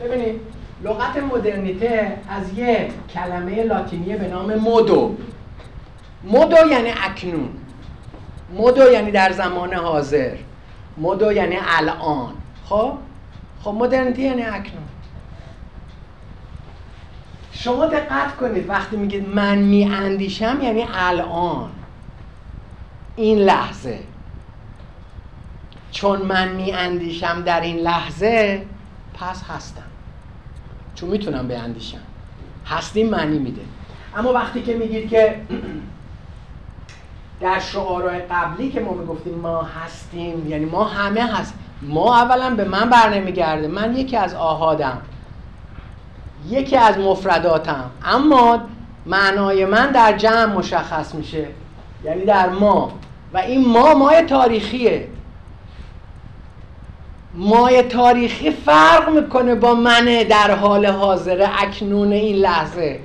ببینید لغت مدرنیته از یه کلمه لاتینیه به نام مودو مدو یعنی اکنون. مدو یعنی در زمان حاضر. مدو یعنی الان. خب؟ خب مدرنیتی یعنی اکنون. شما دقت کنید وقتی میگید من میاندیشم یعنی الان. این لحظه. چون من میاندیشم در این لحظه پس هستم. چون می‌تونم بیاندیشم. هستیم معنی میده. اما وقتی که میگید که *clears throat* در شعارهای قبلی که ما می‌گفتیم ما هستیم یعنی ما همه هست ما اولا به من بر نمیگرده من یکی از آهادم یکی از مفرداتم اما معنای من در جمع مشخص میشه یعنی در ما. و این ما مای تاریخیه. مای تاریخی فرق می‌کنه با من در حال حاضر اکنون این لحظه.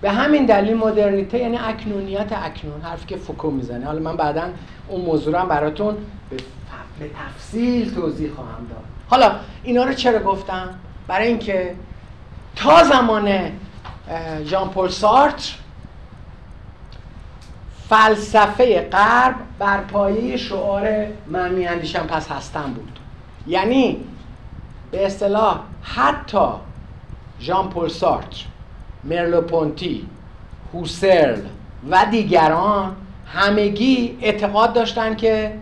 به همین دلیل مدرنیته یعنی اکنونیت اکنون حرفی که فوکو می‌زنه. حالا من بعدا اون موضوع هم براتون به تفصیل توضیح خواهم داد. حالا اینا رو چرا گفتم؟ برای اینکه تا زمان ژان پل سارتر فلسفه غرب بر پایه شعار من میاندیشم پس هستم بود. یعنی به اصطلاح حتی ژان پل سارتر مرلو پونتی هوسرل و دیگران همگی اعتقاد داشتن که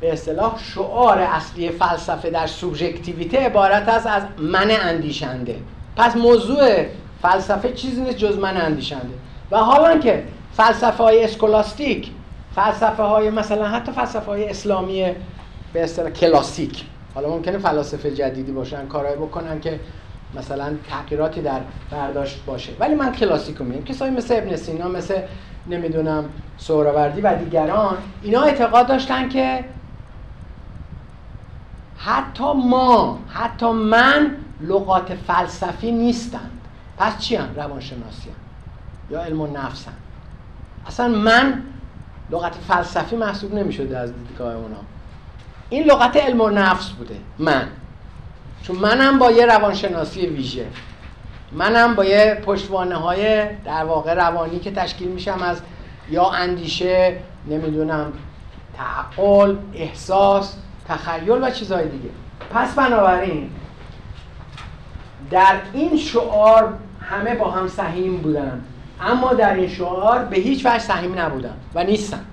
به اصطلاح شعار اصلی فلسفه در سوبژکتیویته عبارت است از من اندیشنده. پس موضوع فلسفه چیزی نیست جز من اندیشنده. و حالا که فلسفه های اسکولاستیک فلسفه های مثلا حتی فلسفه های اسلامی به اصطلاح کلاسیک حالا ممکنه فلاسفه جدیدی باشن کارهای بکنن که مثلا تغییراتی در برداشت باشه ولی من کلاسیک رو میگم کسایی مثل ابن سینا مثل نمی‌دونم سهروردی و دیگران اینا اعتقاد داشتن که حتی ما حتی من لغات فلسفی نیستند پس چی هم؟ روانشناسی هم. یا علم و نفس هم. اصلا من لغت فلسفی محسوب نمی از دیدگاه اونا این لغت علم و نفس بوده. من. چون منم با یه روانشناسی ویژه. منم با یه پشتوانه های در واقع روانی که تشکیل میشم از یا اندیشه نمی‌دونم تعقل احساس تخیل و چیزهای دیگه. پس بنابراین در این شعار همه با هم سهیم بودن. اما در این شعار به هیچ وجه سهیم نبودن و نیستن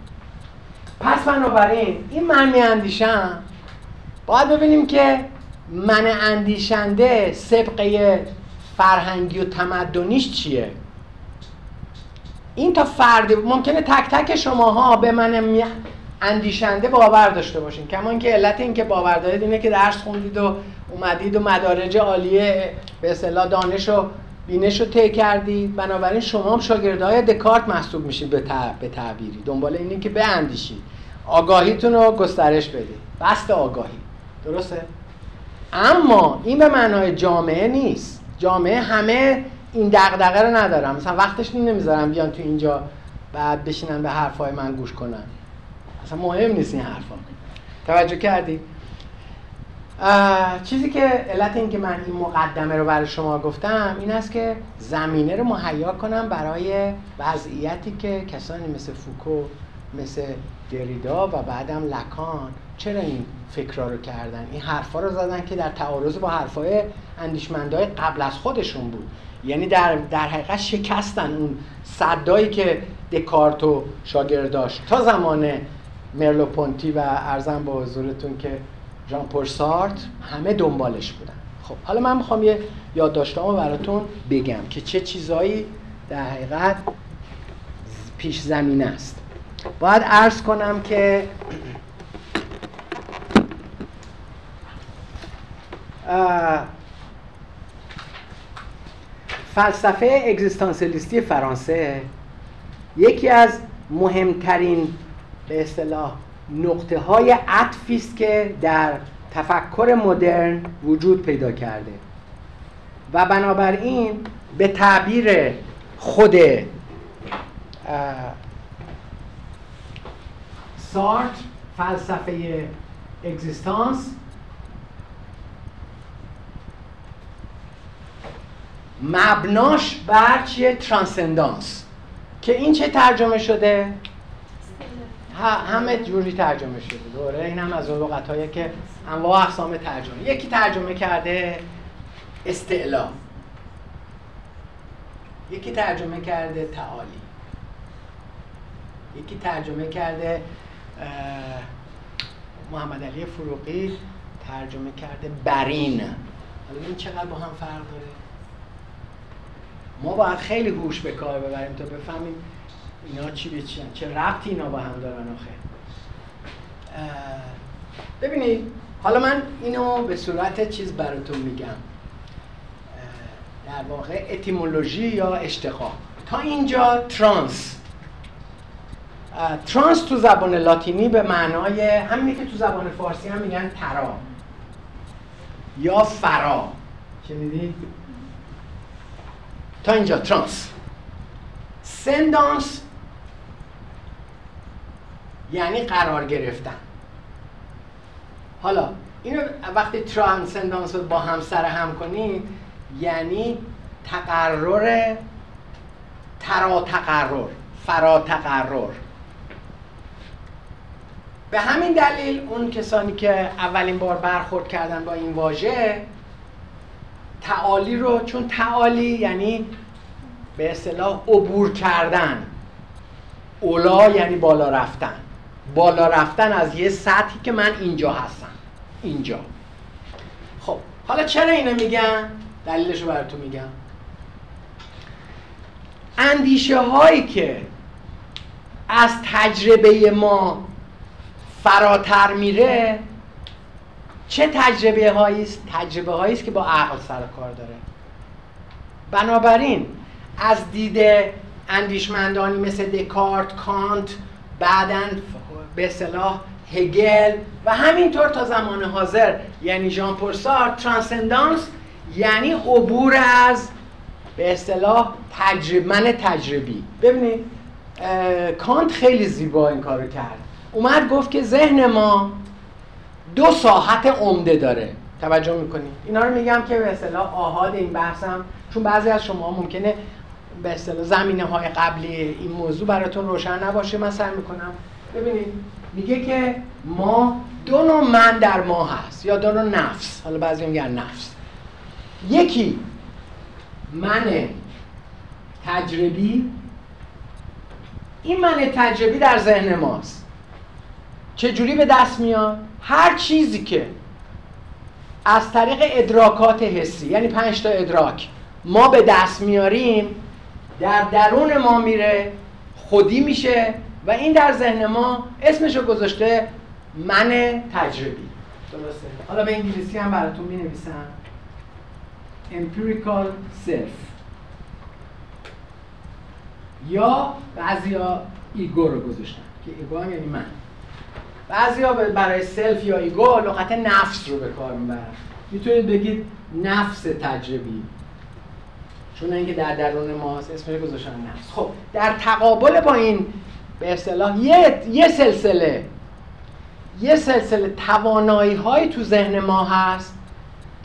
پس بنابراین این من می اندیشم باید ببینیم که من اندیشنده سبقه فرهنگی و تمدنیش چیه؟ این تا فرد ممکنه تک تک شماها به من اندیشنده باور داشته باشین. کما اینکه علت این که باور دارید اینه که درس خوندید و اومدید و مدارج عالیه به اصطلاح دانش و بینش رو طی کردید بنابراین شما هم شاگردهای دکارت محسوب میشید به, به تعبیری. دنبال اینه که بیندیشید آگاهیتون رو گسترش بدید بست آگاهی. درسته؟ اما این به معنای جامعه نیست. جامعه همه این دغدغه رو ندارم مثلا وقتش نمی‌ذارم بیان تو اینجا بعد بشینن به حرفای من گوش کنن. اصلا مهم نیست این حرفا. توجه کردی؟ چیزی که علت این که من این مقدمه رو برای شما گفتم این است که زمینه رو مهیا کنم برای وضعیتی که کسانی مثل فوکو مثل دریدا و بعدم لکان چرا این فکرها رو کردن؟ این حرفا رو زدن که در تعارض با حرفای اندیشمندای قبل از خودشون بود. یعنی در, در حقیقت شکستن اون صدایی که دکارت و شاگرداش تا زمان مرلو پونتی و ارزم با حضورتون که ژان پورسارت همه دنبالش بودن. خب حالا من می‌خوام یه یادداشتامو براتون بگم که چه چیزایی در حقیقت پیش زمین است. باید عرض کنم که *clears throat* فلسفه اگزیستانسیلیستی فرانسه یکی از مهمترین به اصطلاح نقطه های عطفی است که در تفکر مدرن وجود پیدا کرده. و بنابراین به تعبیر خود سارت فلسفه اگزیستانس مبناش بر چیه؟ ترانسندانس. که این چه ترجمه شده؟ همه جوری ترجمه شده. دوره این هم از اون لغت که انواع اقسام ترجمه. یکی ترجمه کرده استعلا. یکی ترجمه کرده تعالی. یکی ترجمه کرده محمد علی فروغی. ترجمه کرده برین. حالا این چقدر با هم فرق داره. ما باید خیلی هوش به کار ببریم تا بفهمیم اینا چی به چی چه ربطی اینا با هم دارن آخه؟ ببینید حالا من اینو به صورت چیز براتون میگم. در واقع اتیمولوژی یا اشتقاق تا اینجا ترانس. ترانس تو زبان لاتینی به معنای همینی که تو زبان فارسی هم میگن ترا. یا فرا. شنیدی؟ تا اینجا ترانس. سندانس یعنی قرار گرفتن. حالا اینو وقتی ترانسندانس رو با هم سر هم کنید یعنی تقرر ترا تقرر فرا تقرر به همین دلیل اون کسانی که اولین بار برخورد کردن با این واژه تعالی رو چون تعالی یعنی به اصطلاح عبور کردن. اولا یعنی بالا رفتن. بالا رفتن از یه سطحی که من اینجا هستم. اینجا. خب حالا چرا اینو میگم دلیلش رو براتون میگم. اندیشه هایی که از تجربه ما فراتر میره چه تجربه هایی است؟ تجربه هایی است که با عقل سر کار داره. بنابراین از دید اندیشمندانی مثل دکارت کانت بعدا به اصطلاح هگل و همینطور تا زمان حاضر یعنی ژان پل ترانسندانس یعنی عبور از به اصطلاح تجربه من تجربی. ببینید کانت خیلی زیبا این کارو کرد. اومد گفت که ذهن ما دو ساحت عمده داره. توجه می‌کنید اینا رو میگم که به اصطلاح آهاد این بحثم چون بعضی از شما ممکنه به اصطلاح زمینه های قبلی این موضوع براتون روشن نباشه من سعی می‌کنم ببینید میگه که ما دو نوع من در ما هست یا دو نوع نفس. حالا بعضی میگن نفس. یکی من تجربی. این من تجربی در ذهن ماست. چجوری به دست میاد؟ هر چیزی که از طریق ادراکات حسی یعنی پنج تا ادراک ما به دست میاریم در درون ما میره خودی میشه و این در ذهن ما اسمشو گذاشته من تجربی. درسته. حالا به انگلیسی هم براتون می نویسم empirical self. یا بعضیا ego رو گذاشتن که ego هم یعنی من. بعضیا برای self یا ego لغت نفس رو به کار می‌برن. می‌تونید بگید نفس تجربی. چون اینکه در درون ماست اسمش گذاشتن نفس. خب در تقابل با این به اصطلاح یه،, یه سلسله. یه سلسله توانایی های تو ذهن ما هست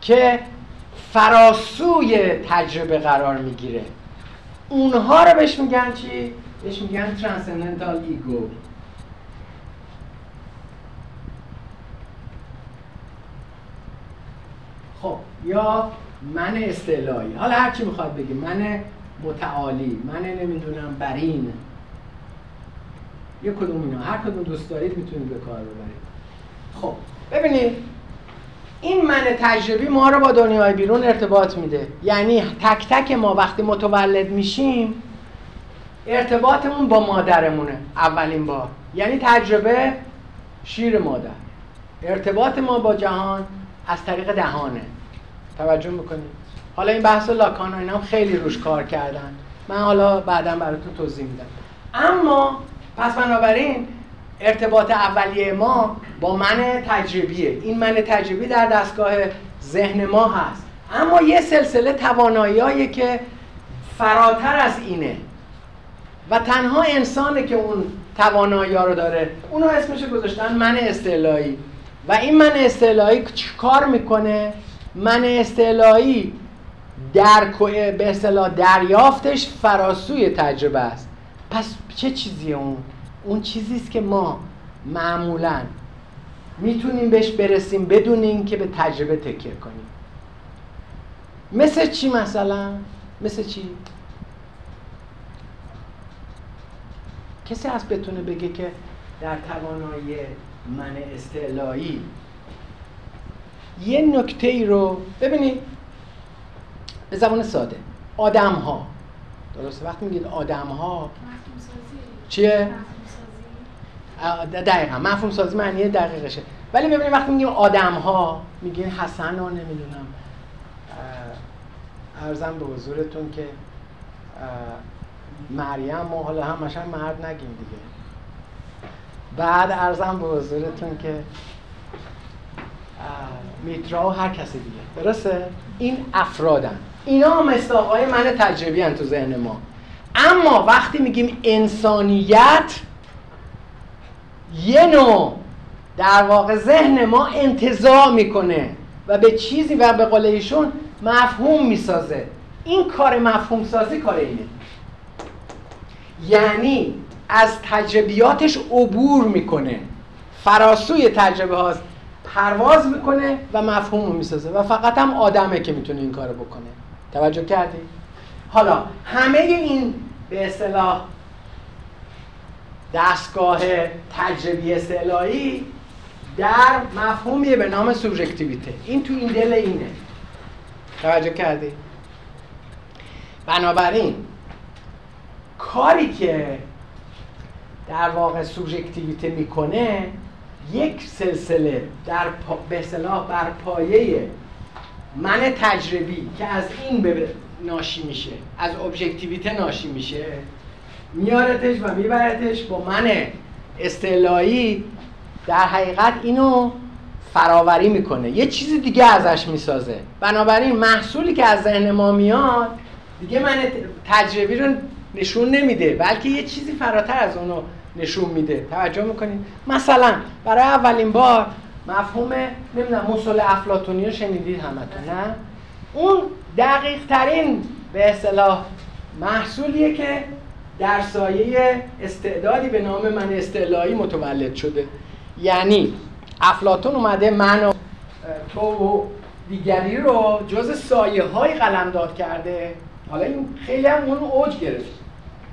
که فراسوی تجربه قرار می‌گیره. اونها رو بهش میگن چی؟ بهش میگن transcendental ego خب یا من استعلایی حالا هر چی می‌خواد بگی من متعالی من نمی‌دونم برین. یه کدوم اینا. هر کدوم دوست دارید می‌تونید به کار ببرید. خب ببینید این من تجربی ما رو با دنیای بیرون ارتباط میده. یعنی تک تک ما وقتی متولد میشیم ارتباطمون با مادرمونه. اولین بار. یعنی تجربه شیر مادر. ارتباط ما با جهان از طریق دهانه. توجه می‌کنید؟ حالا این بحث لاکان و اینا خیلی روش کار کردن. من حالا بعدا براتون توضیح میدم. اما پس بنابراین ارتباط اولیه ما با من تجربیه. این من تجربی در دستگاه ذهن ما هست. اما یه سلسله توانایی که فراتر از اینه و تنها انسانه که اون توانایی رو داره اونو اسمش گذاشتن من استعلایی و این من استعلایی کار می‌کنه؟ من استعلایی در به اصطلاح دریافتش فراسوی تجربه است. پس چه چیزیه اون؟ اون چیزی است که ما معمولا می‌تونیم بهش برسیم بدون اینکه به تجربه تکیه کنیم. مثل چی مثلا؟ مثل چی؟ کسی هست بتونه بگه که در توانایی من استعلایی یه نکته ای رو ببینید به زبان ساده. آدم ها درسته؟ وقتی میگید آدم ها چیه؟ دقیقا مفهوم سازی معنی دقیقشه. ولی ببینید وقتی میگیم آدم ها میگین حسن ها نمی‌دونم ارزم به حضورتون که مریم و حالا هم مرد نگیم دیگه. بعد ارزم به حضورتون که میترا و هر کسی دیگه. درسته؟ این افرادن. اینا مستاقای من تجربی هن تو ذهن ما. اما وقتی میگیم انسانیت یه نوع در واقع ذهن ما انتظار می‌کنه و به چیزی و به قول ایشون مفهوم می‌سازه. این کار مفهوم سازی کار اینه. یعنی از تجربیاتش عبور می‌کنه. فراسوی تجربه هاست. پرواز می‌کنه و مفهوم رو می‌سازه. و فقط هم آدمه که می‌تونه این کارو بکنه. توجه کردی؟ حالا همه این به اصطلاح دستگاه تجربی اصطلاحی در مفهومی به نام سوبژکتیویته این تو این دل اینه توجه کردی؟ بنابراین کاری که در واقع سوبژکتیویته می‌کنه یک سلسله در پا به اصطلاح بر پایه من تجربی که از این ناشی میشه. از ابژکتیویته ناشی میشه. میارتش و میبرتش با من استعلایی در حقیقت اینو فراوری می‌کنه. یه چیز دیگه ازش می‌سازه. بنابراین محصولی که از ذهن ما میاد دیگه من تجربی رو نشون نمیده بلکه یه چیزی فراتر از اونو نشون میده. توجه می‌کنید مثلا برای اولین بار مفهوم نمی‌دونم مصول افلاتونی رو شنیدید همتون نه؟ اون دقیق ترین به اصطلاح محصولیه که در سایه استعدادی به نام من استعلایی متولد شده. یعنی افلاتون اومده من و تو و دیگری رو جز سایه های قلمداد کرده. حالا این خیلی هم اون اوج گرفت.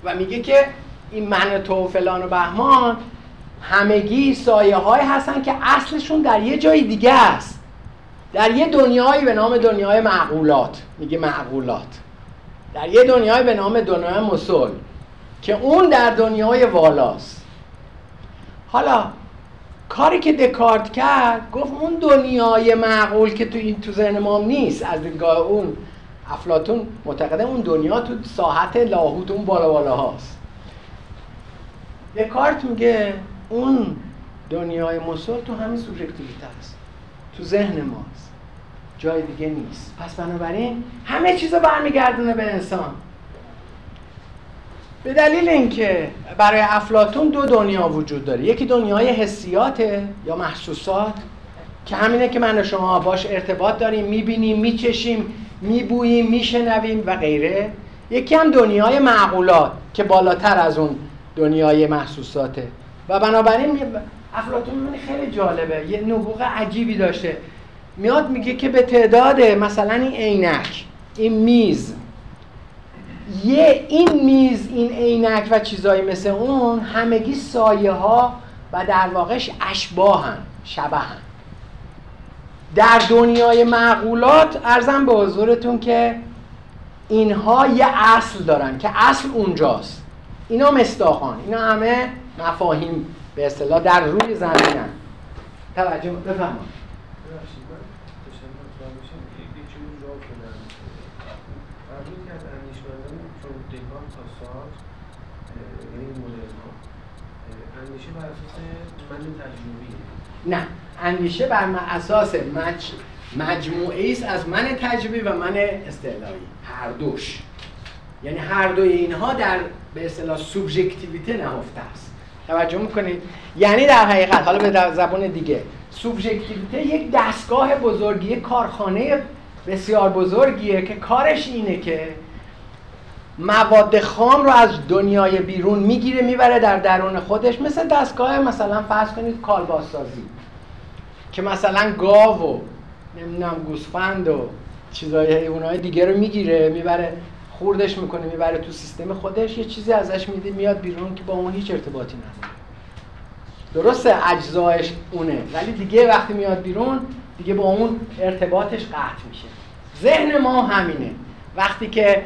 و میگه که این من تو و فلان و بهمان همگی سایه های هستن که اصلشون در یه جای دیگه است. در یه دنیایی به نام دنیای معقولات. میگه معقولات. در یه دنیای به نام دنیای مسل. که اون در دنیای والاست. حالا کاری که دکارت کرد گفت اون دنیای معقول که تو این تو ذهن ما نیست. از دیدگاه اون افلاتون معتقده اون دنیا تو ساحت لاهوت اون بالا بالا هاست دکارت میگه اون دنیای مسل تو همین سوبژکتیویته است. تو ذهن ماست جای دیگه نیست. پس بنابراین همه چیز برمیگردونه به انسان. به دلیل اینکه برای افلاتون دو دنیا وجود داره. یکی دنیای حسیاته یا محسوسات که همینه که من و شما باش ارتباط داریم می‌بینیم میچشیم میبوییم میشنویم و غیره. یکی هم دنیای معقولات که بالاتر از اون دنیای محسوساته. و بنابراین افلاطون خیلی جالبه. یه نبوغ عجیبی داشته. میاد میگه که به تعداد مثلا این عینک این میز. یه این میز این عینک و چیزایی مثل اون همگی سایه ها و در واقعش اشباهن شبهن. در دنیای معقولات ارزم به حضورتون که اینها یه اصل دارن که اصل اونجاست. اینا مستاخان اینا همه مفاهیم به اصطلاح در روی زمینن. توجه بفرمایید. نه. اندیشه بر اساس مج... مجموعه است از من تجربی و من استعلایی. هر دوش. یعنی هر دوی اینها در به اصطلاح سوبژکتیویته نهفته است. توجه می‌کنید؟ یعنی در حقیقت حالا به زبان دیگه. سوبژکتیویته یک دستگاه بزرگی کارخانه بسیار بزرگیه که کارش اینه که مواد خام رو از دنیای بیرون می‌گیره می‌بره در درون خودش. مثل دستگاه مثلا فرض کنید کالباسازی که مثلا گاو و نمی‌دونم گوسفند و چیزای حیوانات دیگه رو می‌گیره می‌بره خوردش می‌کنه می‌بره تو سیستم خودش. یه چیزی ازش میده میاد بیرون که با اون هیچ ارتباطی نداره. درسته اجزایش اونه ولی دیگه وقتی میاد بیرون دیگه با اون ارتباطش قطع میشه. ذهن ما همینه. وقتی که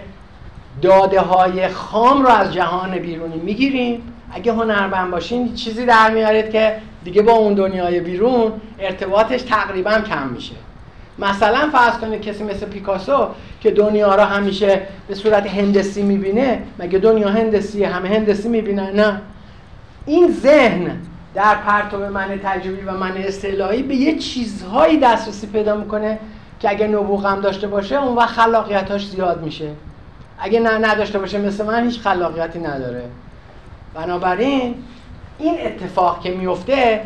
داده های خام رو از جهان بیرونی می‌گیریم. اگه هنرمند باشین چیزی در میارید که دیگه با اون دنیای بیرون ارتباطش تقریبا کم میشه. مثلا فرض کنید کسی مثل پیکاسو که دنیا رو همیشه به صورت هندسی می‌بینه مگه دنیا هندسی همه هندسی می‌بینن؟ نه. این ذهن در پرتو من تجربی و من اصطلاحی به یه چیزهایی دسترسی پیدا می‌کنه که اگه نبوغ هم داشته باشه اون وقت خلاقیتاش زیاد میشه. اگه نه نداشته باشه مثل من هیچ خلاقیتی نداره. بنابراین این اتفاق که میفته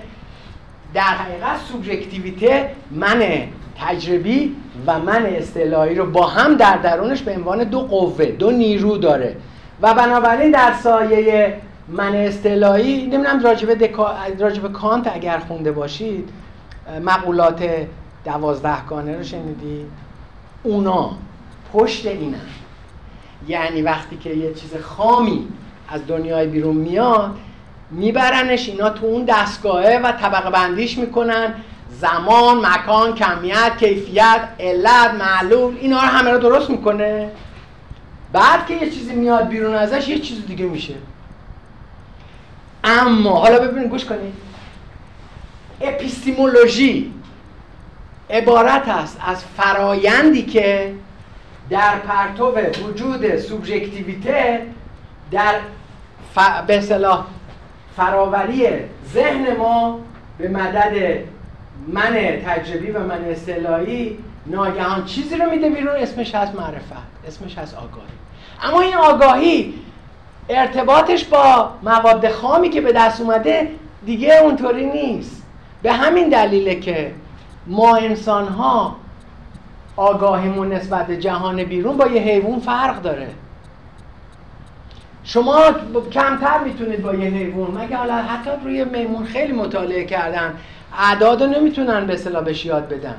در حقیقت سوبژکتیویته من تجربی و من اصطلاحی رو با هم در درونش به عنوان دو قوه دو نیرو داره. و بنابراین در سایه من اصطلاحی نمی‌دونم راجبه, دکا... راجبه کانت اگر خونده باشید مقولات دوازدهگانه رو شنیدید. اونا پشت اینن. یعنی وقتی که یه چیز خامی از دنیای بیرون میاد میبرنش اینا تو اون دستگاهه و طبقه بندیش می‌کنن. زمان، مکان، کمیت، کیفیت، علت، معلول اینا رو همه رو درست می‌کنه. بعد که یه چیزی میاد بیرون ازش یه چیز دیگه میشه. اما حالا ببینید گوش کنید. اپیستیمولوژی عبارت است از فرایندی که در پرتو وجود سوبژکتیویته در ف... به صلاح فراوری ذهن ما به مدد من تجربی و من اصطلاحی ناگهان چیزی رو میده بیرون اسمش هست معرفت اسمش هست آگاهی. اما این آگاهی ارتباطش با مواد خامی که به دست اومده دیگه اونطوری نیست. به همین دلیله که ما انسان ها آگاهیمون نسبت به جهان بیرون با یه حیوان فرق داره. شما کمتر می‌تونید با یه حیوان مگه حالا حتی روی میمون خیلی مطالعه کردن اعداد رو نمی‌تونن به اصطلاح بهش یاد بدن.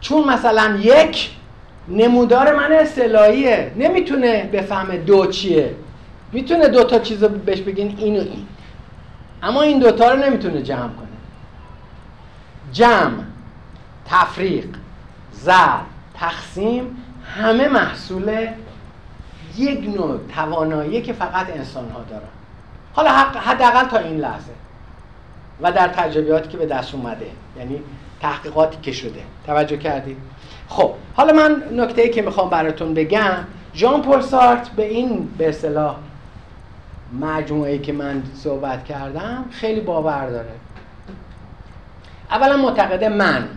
چون مثلا یک نمودار من اصطلاحیه نمی‌تونه بفهمه دو چیه. می‌تونه دو تا چیز بهش بگین این و این. اما این دوتا رو نمی‌تونه جمع کنه. جمع تفریق. زر تقسیم همه محصول یک نوع توانایی که فقط انسان ها دارن. حالا حداقل تا این لحظه. و در تجربیاتی که به دست اومده. یعنی تحقیقاتی که شده. توجه کردید؟ خب حالا من نکته ای که می‌خوام براتون بگم ژان پل سارت به این به اصطلاح مجموعه که من صحبت کردم خیلی باور داره. اولا معتقده من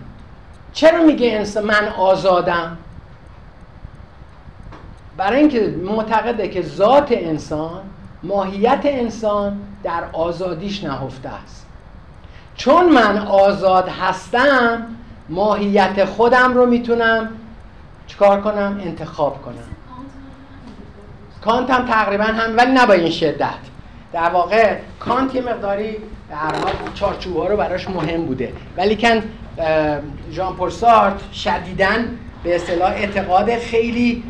چرا میگه انسان من آزادم؟ برای اینکه معتقده که ذات انسان ماهیت انسان در آزادیش نهفته است. چون من آزاد هستم ماهیت خودم رو می‌تونم چیکار کنم؟ انتخاب کنم. کانت هم تقریبا هم ولی نه با این شدت. در واقع کانت یه مقداری در حال چارچوب ها رو براش مهم بوده. ولی کن ژان پل سارت شدیدن به اصطلاح اعتقاد خیلی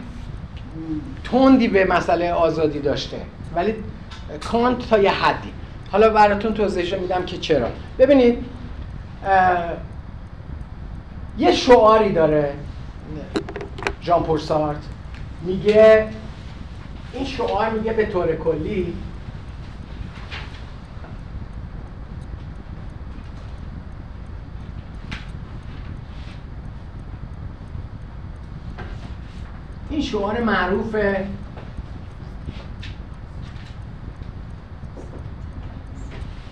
تندی به مسئله آزادی داشته. ولی کانت تا یه حدی. حالا براتون توضیح میدم که چرا. ببینید یه شعاری داره ژان پل سارت. میگه این شعار میگه به طور کلی این شعار معروف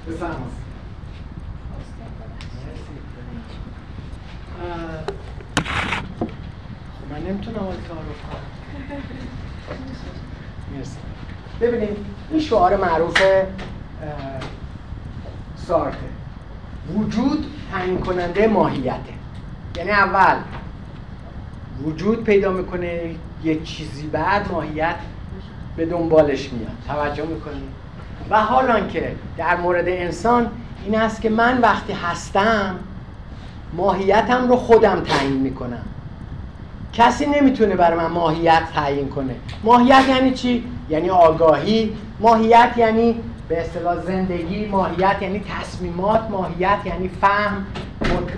بفرمایید. خب من نمی‌تونم حال تعارف کنم. *laughs* مرسی. ببینید این شعار معروف سارته. وجود تعیین کننده ماهیته. یعنی اول وجود پیدا می‌کنه یه چیزی بعد ماهیت به دنبالش میاد. توجه می‌کنید و حالا که در مورد انسان این است که من وقتی هستم ماهیتم رو خودم تعیین می‌کنم. کسی نمی‌تونه برای من ماهیت تعیین کنه. ماهیت یعنی چی؟ یعنی آگاهی. ماهیت یعنی به اصطلاح زندگی ماهیت یعنی تصمیمات ماهیت یعنی فهم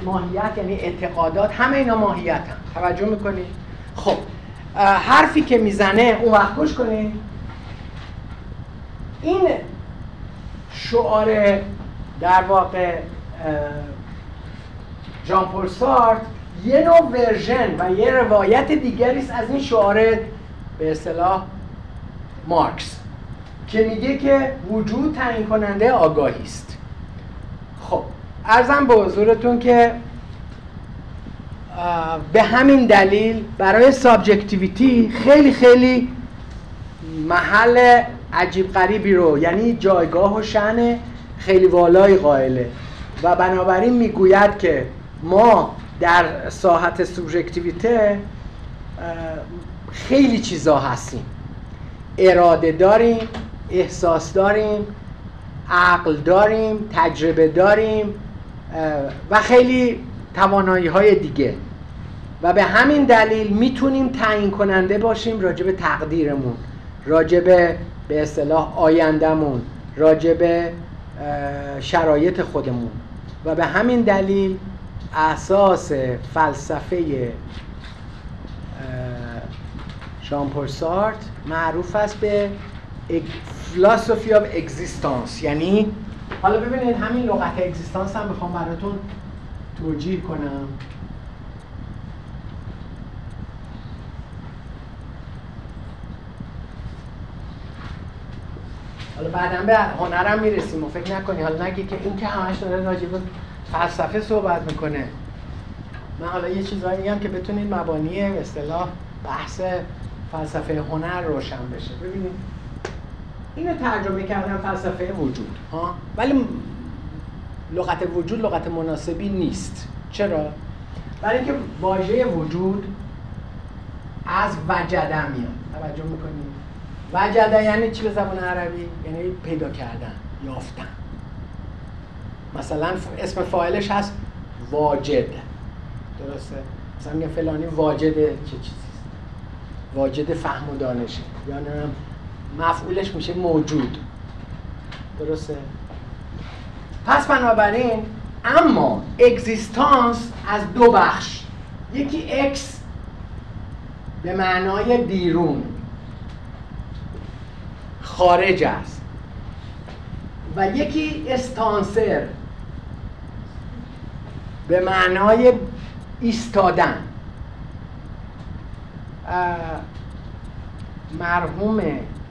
ماهیت یعنی اعتقادات. همه اینا ماهیت هم توجه می‌کنید خب حرفی که می‌زنه اون وقت گوش کنید این شعار در واقع جان پول سارت یه نوع ورژن و یه روایت دیگری است از این شعار به اصطلاح مارکس که میگه که وجود تعیین کننده آگاهی است. خب ارزم به حضورتون که به همین دلیل برای سابجکتیویتی خیلی خیلی محل عجیب غریبی رو یعنی جایگاه و شن خیلی والایی قائله. و بنابراین می‌گوید که ما در ساحت سوبژکتیویته خیلی چیزا هستیم. اراده داریم احساس داریم عقل داریم تجربه داریم و خیلی توانایی های دیگه. و به همین دلیل می‌تونیم تعیین کننده باشیم راجع به تقدیرمون راجع به اصطلاح آیندهمون راجع به شرایط خودمون. و به همین دلیل اساس فلسفه شامپور سارت معروف است به philosophy of existence. یعنی حالا ببینید همین لغت اگزیستانس هم می‌خوام براتون توجیه کنم. حالا بعدا به هنرم می‌رسیم و فکر نکنی. حالا نگی که این که همش داره راجب فلسفه صحبت می‌کنه. من حالا یه چیزایی میگم که بتونید مبانی اصطلاح بحث فلسفه هنر روشن بشه. ببینید اینو ترجمه کردم فلسفه وجود ها؟ ولی لغت وجود لغت مناسبی نیست. چرا؟ برای اینکه واژه وجود از وجده میاد. توجه می‌کنید وجده یعنی چی به زبان عربی؟ یعنی پیدا کردن یافتن. مثلا اسم فاعلش هست واجد. درسته؟ مثلا میگه فلانی واجد چه چیزی واجد فهم و دانشه. یا نه مفعولش میشه موجود. درسته؟ پس بنابراین اما اگزیستانس از دو بخش. یکی اکس به معنای بیرون. خارج است. و یکی استانسر به معنای ایستادن. مرحوم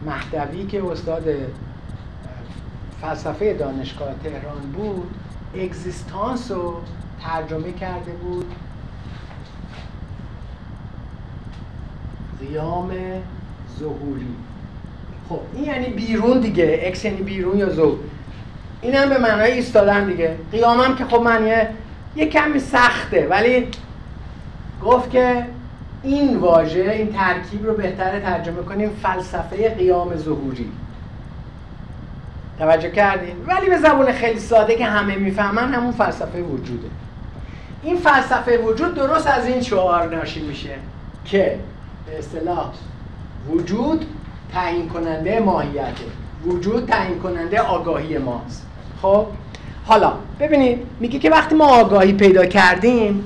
مهدوی که استاد فلسفه دانشگاه تهران بود اگزیستانس رو ترجمه کرده بود. قیام ظهوری. خب این یعنی بیرون دیگه اکس یعنی بیرون یا ظهور. این هم به معنای ایستادن دیگه. قیامم که خب معنی یه کمی سخته ولی گفت که این واژه این ترکیب رو بهتره ترجمه کنیم فلسفه قیام ظهوری. توجه کردین؟ ولی به زبون خیلی ساده که همه می‌فهمن همون فلسفه وجوده. این فلسفه وجود درست از این شعار ناشی میشه که به اصطلاح وجود تعیین کننده ماهیته. وجود تعیین کننده آگاهی ماست. خب؟ حالا ببینید میگه که وقتی ما آگاهی پیدا کردیم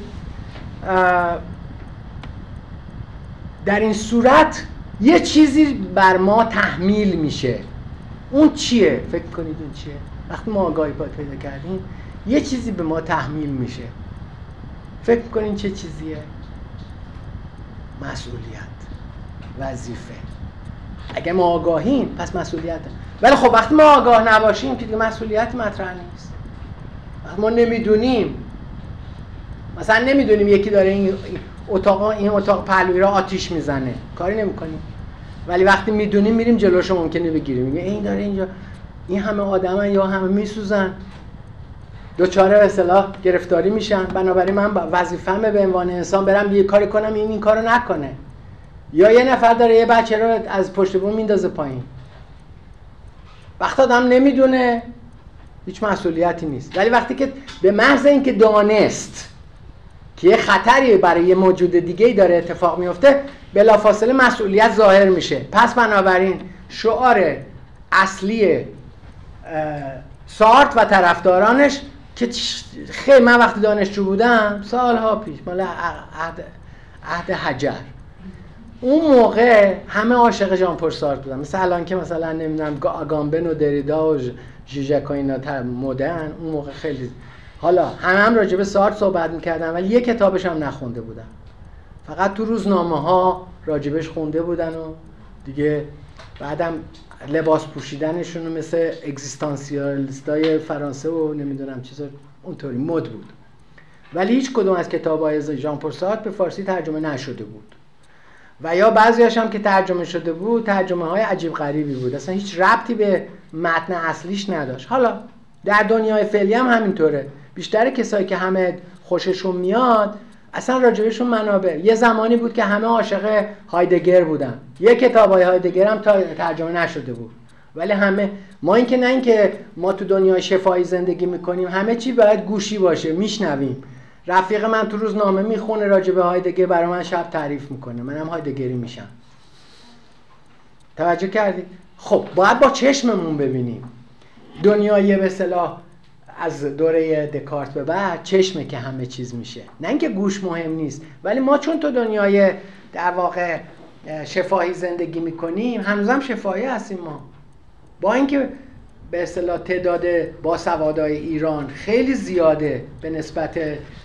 در این صورت یه چیزی بر ما تحمیل میشه. اون چیه؟ فکر کنید اون چیه؟ وقتی ما آگاهی پیدا کردیم یه چیزی به ما تحمیل میشه. فکر کنید چه چیزیه؟ مسئولیت. وظیفه. اگه ما آگاهیم پس مسئولیت. ولی خب وقتی ما آگاه نباشیم که دیگه مسئولیت مطرح نیست. وقتی ما نمی‌دونیم مثلا نمی‌دونیم یکی داره این اتاق این اتاق پهلوی را آتیش می‌زنه. کاری نمی‌کنیم. ولی وقتی می‌دونیم میریم جلوشو ممکنه بگیریم. میگه این داره اینجا این همه آدمن یا همه میسوزن. دوچاره به اصطلاح گرفتاری میشن. بنابراین من وظیفه‌مه به عنوان انسان برم یه کاری کنم این این کارو نکنه. یا یه نفر داره یه بچه رو از پشت بوم میندازه پایین. وقتی آدم نمی‌دونه. هیچ مسئولیتی نیست. ولی وقتی که به محض اینکه دانست که یه خطری برای یه موجود دیگه داره اتفاق میفته بلافاصله مسئولیت ظاهر میشه. پس بنابراین شعار اصلی سارت و طرفدارانش که خیلی من وقتی دانشجو بودم سالها پیش مال عهد, عهد حجر. اون موقع همه عاشق ژان پل سارت بودن. مثل الان که مثلا نمی‌دونم آگامبن و دریدا و ژیژک و اینا مدرن اون موقع خیلی حالا همه هم راجع به سارت صحبت می‌کردن ولی یه کتابش هم نخونده بودن. فقط تو روزنامه ها راجبش خونده بودن و دیگه بعدم لباس پوشیدنشون مثل های فرانسه و نمی‌دونم چیزا اونطوری مد بود. ولی هیچ کدوم از کتاب های ژان پرسات به فارسی ترجمه نشده بود. و یا بعضیاش هم که ترجمه شده بود ترجمه های عجیب غریبی بود. اصلا هیچ ربطی به متن اصلیش نداشت. حالا در دنیای فعلی هم همینطوره. بیشتر کسایی که همه خوششون میاد اصلا راجبشون منابع. یه زمانی بود که همه عاشق هایدگر بودن. یه کتاب های هایدگر هم ترجمه نشده بود. ولی همه ما اینکه نه اینکه ما تو دنیای شفایی زندگی می‌کنیم همه چی باید گوشی باشه میشنویم. رفیق من تو روزنامه می‌خونه راجبه هایدگر برای من شب تعریف می‌کنه. منم هایدگری میشم. توجه کردید خب باید با چشممون ببینیم. دنیای به صلاح از دوره دکارت به بعد چشمه که همه چیز میشه. نه اینکه گوش مهم نیست ولی ما چون تو دنیای در واقع شفاهی زندگی می‌کنیم هنوزم شفاهی هستیم ما. با اینکه به اصطلاح تعداد باسوادای ایران خیلی زیاده به نسبت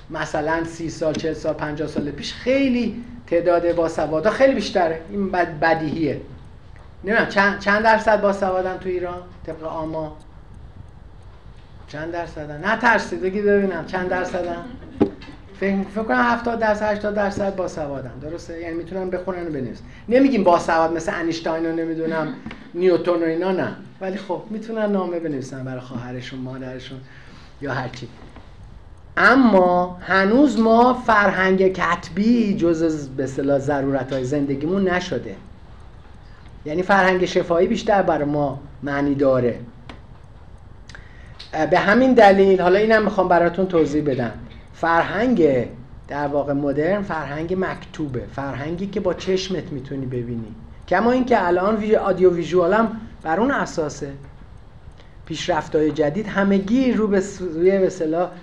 مثلا سی سال چه سال 50 سال پیش خیلی تعداد باسوادا خیلی بیشتره این بد بدیهیه. نمی‌دونم چند, چند درصد باسوادن تو ایران طبق آما چند درصدن؟ نه بگید ببینم چند درصدن؟ فکر فکر کنم 70 درصد 80 درصد باسوادن. درسته؟ یعنی می‌تونن بخونن و بنویسن. نمیگیم باسواد مثل انیشتاین و نمی‌دونم نیوتن و اینا نه. ولی خب می‌تونن نامه بنویسن برای خواهرشون مادرشون یا هرچی اما هنوز ما فرهنگ کتبی جز به اصطلاح ضرورت زندگیمون نشده. یعنی فرهنگ شفایی بیشتر برای ما معنی داره. به همین دلیل حالا اینم می‌خوام براتون توضیح بدم. فرهنگ در واقع مدرن فرهنگ مکتوبه فرهنگی که با چشمت می‌تونی ببینی. کما اینکه الان آدیو ویژوال هم بر اون اساسه. پیشرفت های جدید همگی رو به سوی به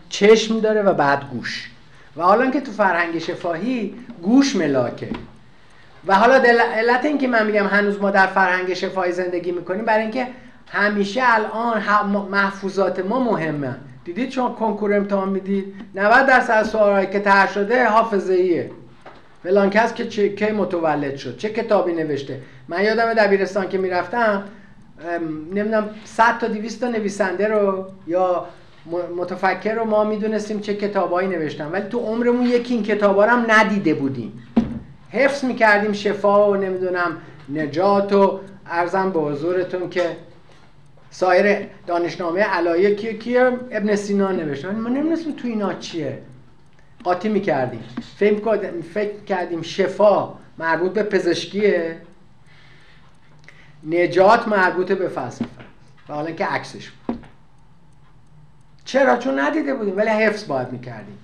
چشم داره و بعد گوش. و حالا که تو فرهنگ شفاهی گوش ملاکه. و حالا علت این که من میگم هنوز ما در فرهنگ شفاهی زندگی می‌کنیم برای اینکه همیشه الان محفوظات ما مهمه. دیدید شما کنکور امتحان می‌دید؟ 90 درصد سوالایی که طرح شده حافظه ایه فلان کس که چه کی متولد شد؟ چه کتابی نوشته؟ من یادم دبیرستان که می‌رفتم نمی‌دونم 100 تا 200 تا نویسنده رو یا متفکر رو ما می‌دونستیم چه کتابایی نوشتن. ولی تو عمرمون یکی این کتابا رو هم ندیده بودیم. حفظ می‌کردیم شفا و نمی‌دونم نجات و ارزم به حضورتون که سایر دانشنامه علایه کیه؟ کیه؟ ابن سینا نوشته. ما نمی‌دونستیم تو اینا چیه. قاطی می‌کردیم. فکر فکر کردیم شفا مربوط به پزشکیه. نجات مربوط به فلسفه. و حالا که عکسش بود. چرا؟ چون ندیده بودیم ولی حفظ باید می‌کردیم.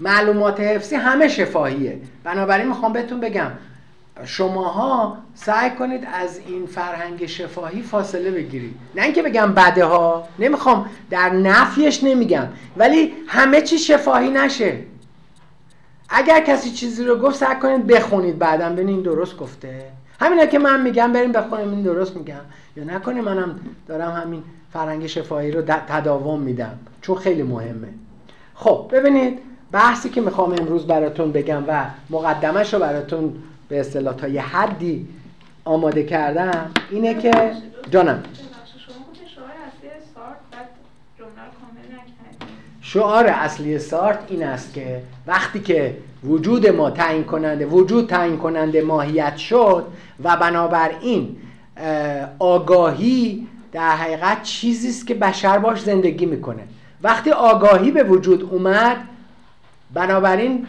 معلومات حفظی همه شفاهیه. بنابراین می‌خوام بهتون بگم شماها سعی کنید از این فرهنگ شفاهی فاصله بگیرید. نه اینکه بگم بده ها نمی‌خوام در نفیش نمیگم ولی همه چی شفاهی نشه. اگر کسی چیزی رو گفت سعی کنید بخونید بعدم ببینید درست گفته. همینا که من میگم بریم بخونیم این درست میگم. یا نکنه منم دارم همین فرهنگ شفاهی رو تداوم میدم چون خیلی مهمه. خب ببینید بحثی که می‌خوام امروز براتون بگم و مقدمش رو براتون به اصطلاح تا یه حدی آماده کردم اینه که جانم. شعار اصلی سارت این است که وقتی که وجود ما تعیین کننده وجود تعیین کننده ماهیت شد و بنابراین آگاهی در حقیقت چیزی است که بشر باش زندگی می‌کنه. وقتی آگاهی به وجود اومد بنابراین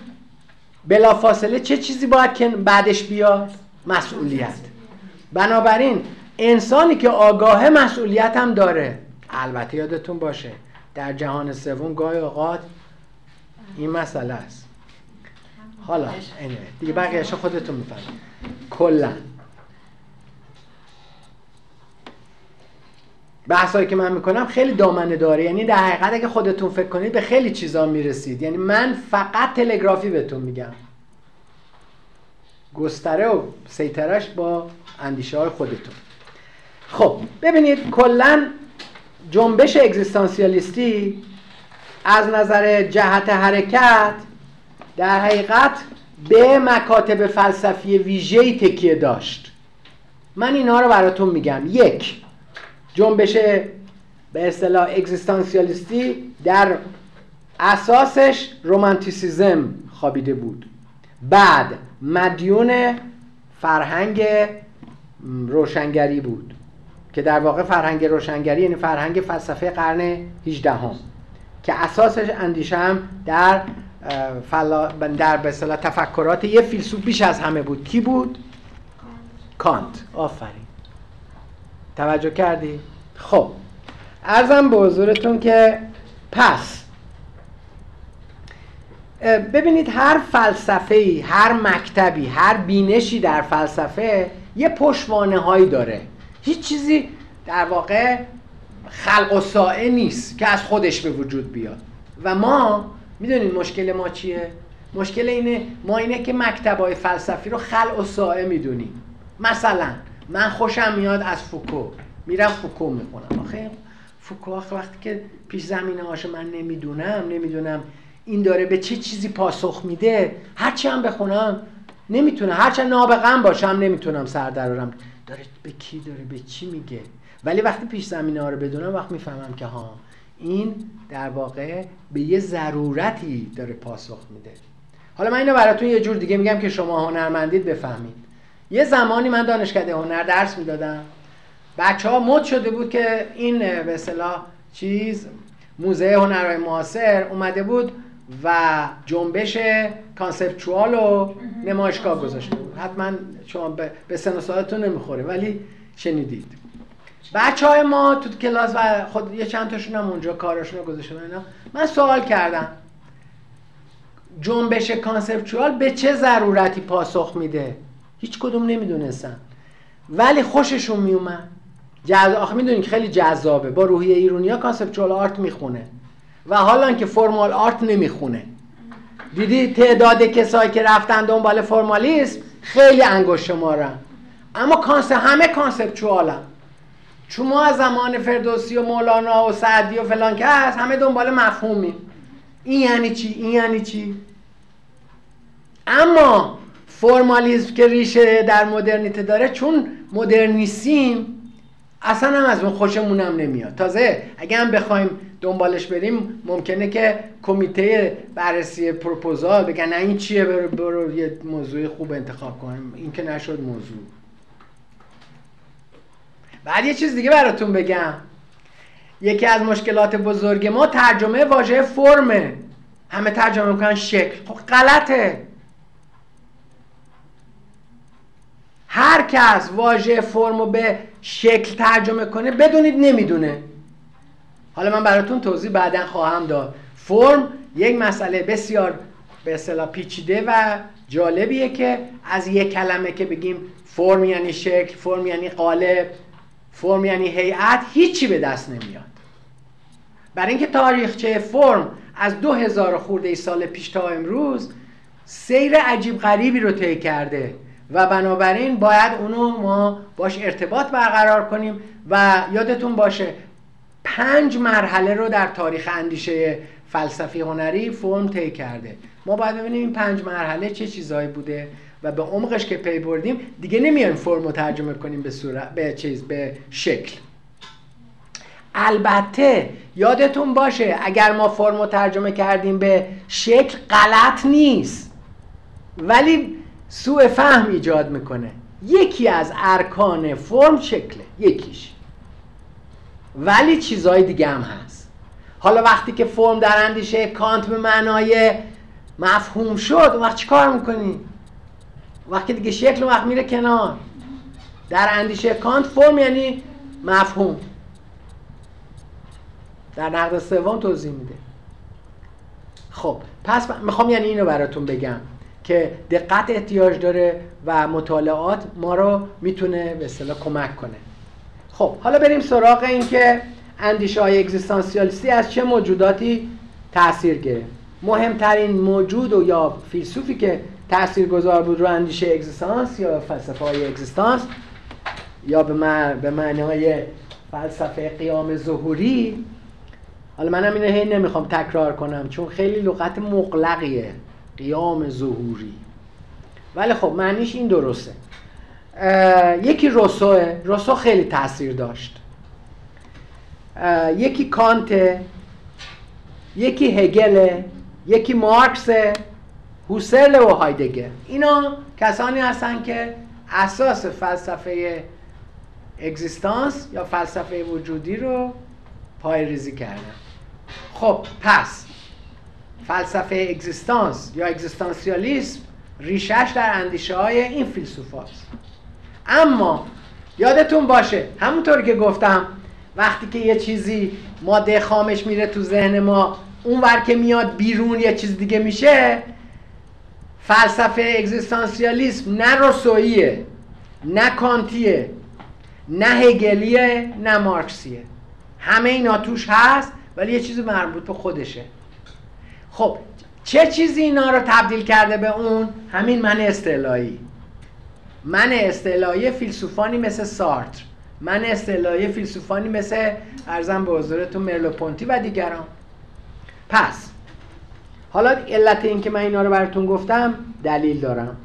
بلافاصله چه چیزی باید که بعدش بیاد؟ مسئولیت. بنابراین انسانی که آگاه مسئولیت هم داره البته یادتون باشه در جهان سوم گاهی اوقات این مسئله است. حالا دیگه بقیهش خودتون می‌فهمید. کلا. بحثایی که من می‌کنم خیلی دامنه داره. یعنی در حقیقت اگه خودتون فکر کنید به خیلی چیزا می‌رسید. یعنی من فقط تلگرافی بهتون میگم. گستره و سیترش با اندیشه های خودتون. خب ببینید کلا جنبش اگزیستانسیالیستی از نظر جهت حرکت در حقیقت به مکاتب فلسفی ویژه‌ای تکیه داشت. من اینها رو براتون میگم. یک جنبش به اصطلاح اگزیستانسیالیستی در اساسش رومانتیسیزم خوابیده بود. بعد مدیون فرهنگ روشنگری بود که در واقع فرهنگ روشنگری یعنی فرهنگ فلسفه قرن 18 هم که اساسش اندیشه هم در فلا... در به تفکرات یه فیلسوف بیش از همه بود. کی بود؟ کانت. آفرین. توجه کردی؟ خب. ارزم به حضورتون که پس ببینید هر فلسفه هر مکتبی هر بینشی در فلسفه یه پشوانه هایی داره. هیچ چیزی در واقع خلق و سائه نیست که از خودش به وجود بیاد. و ما می‌دونید مشکل ما چیه؟ مشکل اینه ما اینه که های فلسفی رو خلق و سائه می‌دونیم. مثلا من خوشم میاد از فوکو. میرم فوکو می‌خونم. آخه فوکو آخه وقتی که پیش زمینه هاشو من نمی‌دونم نمی‌دونم این داره به چه چیزی پاسخ میده هرچی هم بخونم نمی‌تونم. هرچند نابغم باشم نمی‌تونم سر درارم داره به کی داره؟ به چی میگه؟ ولی وقتی پیش زمینه ها رو بدونم وقت می‌فهمم که ها این در واقع به یه ضرورتی داره پاسخ میده. حالا من اینو براتون یه جور دیگه میگم که شما هنرمندید بفهمید. یه زمانی من دانشکده هنر درس می‌دادم. بچه ها مد شده بود که این به اصطلاح چیز موزه هنرهای معاصر اومده بود و جنبش کانسپچوال و نمایشگاه گذاشته بود. حتما شما به سن و نمی‌خوره ولی شنیدید. بچه های ما تو کلاس و خود یه چند تاشون هم اونجا کارشون رو گذاشته اینا من سوال کردم. جنبش conceptual به چه ضرورتی پاسخ میده؟ هیچ کدوم نمی‌دونستن. ولی خوششون میومد جز... آخه می‌دونین خیلی جذابه. با روحیه ایرونیا conceptual art می‌خونه. و حال اونکه formal art نمی‌خونه. دیدی تعداد کسایی که رفتن دنبال فرمالیسم خیلی انگشت شمارن. اما concept همه conceptual ن. چون ما از زمان فردوسی و مولانا و سعدی و فلان که هست همه دنبال مفهومی این یعنی چی؟ این یعنی چی؟ اما فرمالیزم که ریشه در مدرنیته داره چون مدرنیسم اصلا هم از اون خوشمونم نمیاد. تازه اگه هم بخوایم دنبالش بریم ممکنه که کمیته بررسی پروپوزال بگن نه این چیه برو, برو یه موضوع خوب انتخاب کنیم. این که نشد موضوع. بعد یه چیز دیگه براتون بگم. یکی از مشکلات بزرگ ما ترجمه واژه فرمه. همه ترجمه می‌کنن شکل. خب غلطه. هر کس واژه فرم به شکل ترجمه کنه بدونید نمی‌دونه. حالا من براتون توضیح بعدا خواهم داد. فرم یک مسئله بسیار به اصطلاح پیچیده و جالبیه که از یک کلمه که بگیم فرم یعنی شکل فرم یعنی قالب فرم یعنی هیئت هیچی به دست نمیاد. برای اینکه تاریخچه فرم از دو هزار خورده ای سال پیش تا امروز سیر عجیب غریبی رو طی کرده. و بنابراین باید اونو ما باش ارتباط برقرار کنیم و یادتون باشه پنج مرحله رو در تاریخ اندیشه فلسفی هنری فرم طی کرده. ما باید ببینیم این پنج مرحله چه چیزهایی بوده و به عمقش که پی بردیم دیگه نمیایم فرم رو ترجمه کنیم به صورت به چیز به شکل. البته یادتون باشه اگر ما فرم رو ترجمه کردیم به شکل غلط نیست. ولی سوء فهم ایجاد می‌کنه. یکی از ارکان فرم شکله یکیش. ولی چیزهای دیگه هم هست. حالا وقتی که فرم در اندیشه کانت به معنای مفهوم شد وقت چی کار می‌کنی؟ وقتی دیگه شکل وقت میره کنار. در اندیشه کانت فرم یعنی مفهوم. در نقد سوم توضیح میده. خب پس می‌خوام یعنی اینو براتون بگم. که دقت احتیاج داره و مطالعات ما رو می‌تونه به اصطلاح کمک کنه. خب حالا بریم سراغ این که اندیشه های اگزیستانسیالیستی از چه موجوداتی تاثیر گرفت. مهمترین موجود و یا فیلسوفی که تأثیر گذار بود رو اندیشه اگزیستانس یا فلسفه های اگزیستانس یا به معنی های فلسفه قیام ظهوری؟ حالا منم اینو هی نمی‌خوام تکرار کنم چون خیلی لغت مقلقیه قیام ظهوری. ولی خب معنیش این درسته. یکی روسوه روسو خیلی تاثیر داشت. یکی کانته یکی هگله یکی مارکس هوسرل و هایدگر. اینا کسانی هستن که اساس فلسفه اگزیستانس یا فلسفه وجودی رو پای ریزی کردن. خب پس فلسفه اگزیستانس یا اگزیستانسیالیسم ریشش در اندیشه های این فیلسوفاست. اما یادتون باشه همونطور که گفتم وقتی که یه چیزی ماده خامش میره تو ذهن ما اون ور که میاد بیرون یه چیز دیگه میشه فلسفه اگزیستانسیالیسم نه روسویه نه کانتیه نه هگلیه نه مارکسیه. همه اینا توش هست ولی یه چیزی مربوط به خودشه. خب چه چیزی اینا رو تبدیل کرده به اون؟ همین من استعلایی من استعلایی فیلسوفانی مثل سارتر. من استعلایی فیلسوفانی مثل ارزم به حضورتون مرلوپونتی و دیگران. پس حالا علت این که من اینا رو براتون گفتم دلیل دارم.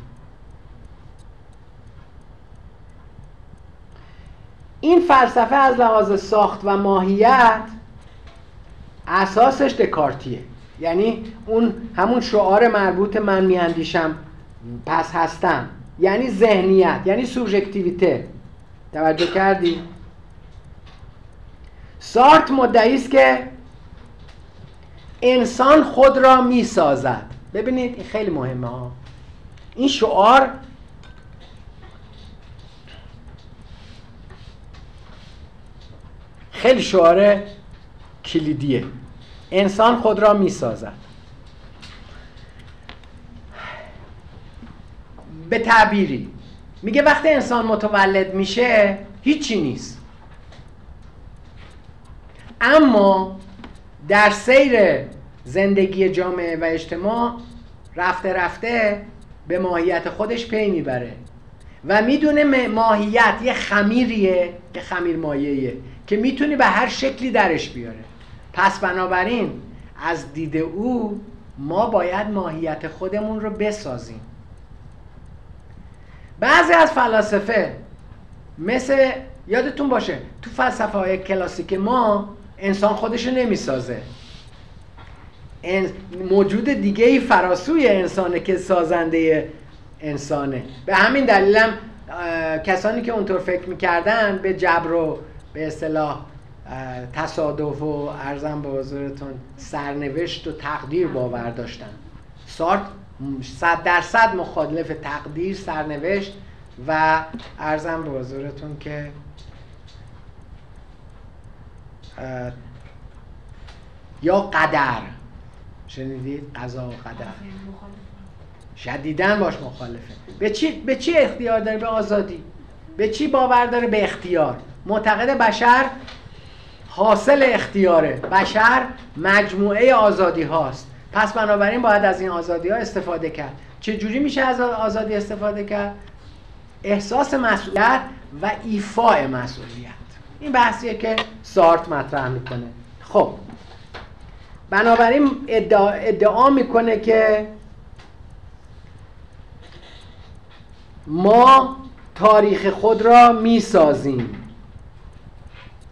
این فلسفه از لحاظ ساخت و ماهیت اساسش دکارتیه. یعنی اون همون شعار مربوط من میاندیشم پس هستم. یعنی ذهنیت یعنی سوژکتیویته. توجه کردی؟ سارت مدعی است که انسان خود را می‌سازد. ببینید این خیلی مهمه ها. این شعار خیلی شعار کلیدیه. انسان خود را می‌سازد. به تعبیری. میگه وقتی انسان متولد میشه هیچی نیست. اما در سیر زندگی جامعه و اجتماع رفته رفته به ماهیت خودش پی می‌بره. و می‌دونه ماهیت یه خمیریه که خمیر مایهیه که می‌تونی به هر شکلی درش بیاره. پس بنابراین از دید او ما باید ماهیت خودمون رو بسازیم. بعضی از فلاسفه مثل یادتون باشه تو فلسفه های کلاسیک ما انسان خودشو نمی‌سازه. موجود دیگه ای فراسوی انسانه که سازنده انسانه. به همین دلیلم کسانی که اونطور فکر می‌کردن به جبر و به اصطلاح تصادف و ارزم به حضورتون سرنوشت و تقدیر باور داشتن. سارت صد درصد مخالف تقدیر سرنوشت و ارزم به حضورتون که یا قدر. شنیدید؟ قضا و قدر. شدیدن باش مخالفه. به چی, به چی اختیار داره به آزادی. به چی باور داره به اختیار. معتقد بشر حاصل اختیاره. بشر مجموعه آزادی هاست. پس بنابراین باید از این آزادی ها استفاده کرد. چه جوری میشه از آزادی استفاده کرد؟ احساس مسئولیت و ایفاء مسئولیت. این بحثیه که سارت مطرح می‌کنه. خب. بنابراین ادعا, ادعا می‌کنه که ما تاریخ خود را می‌سازیم.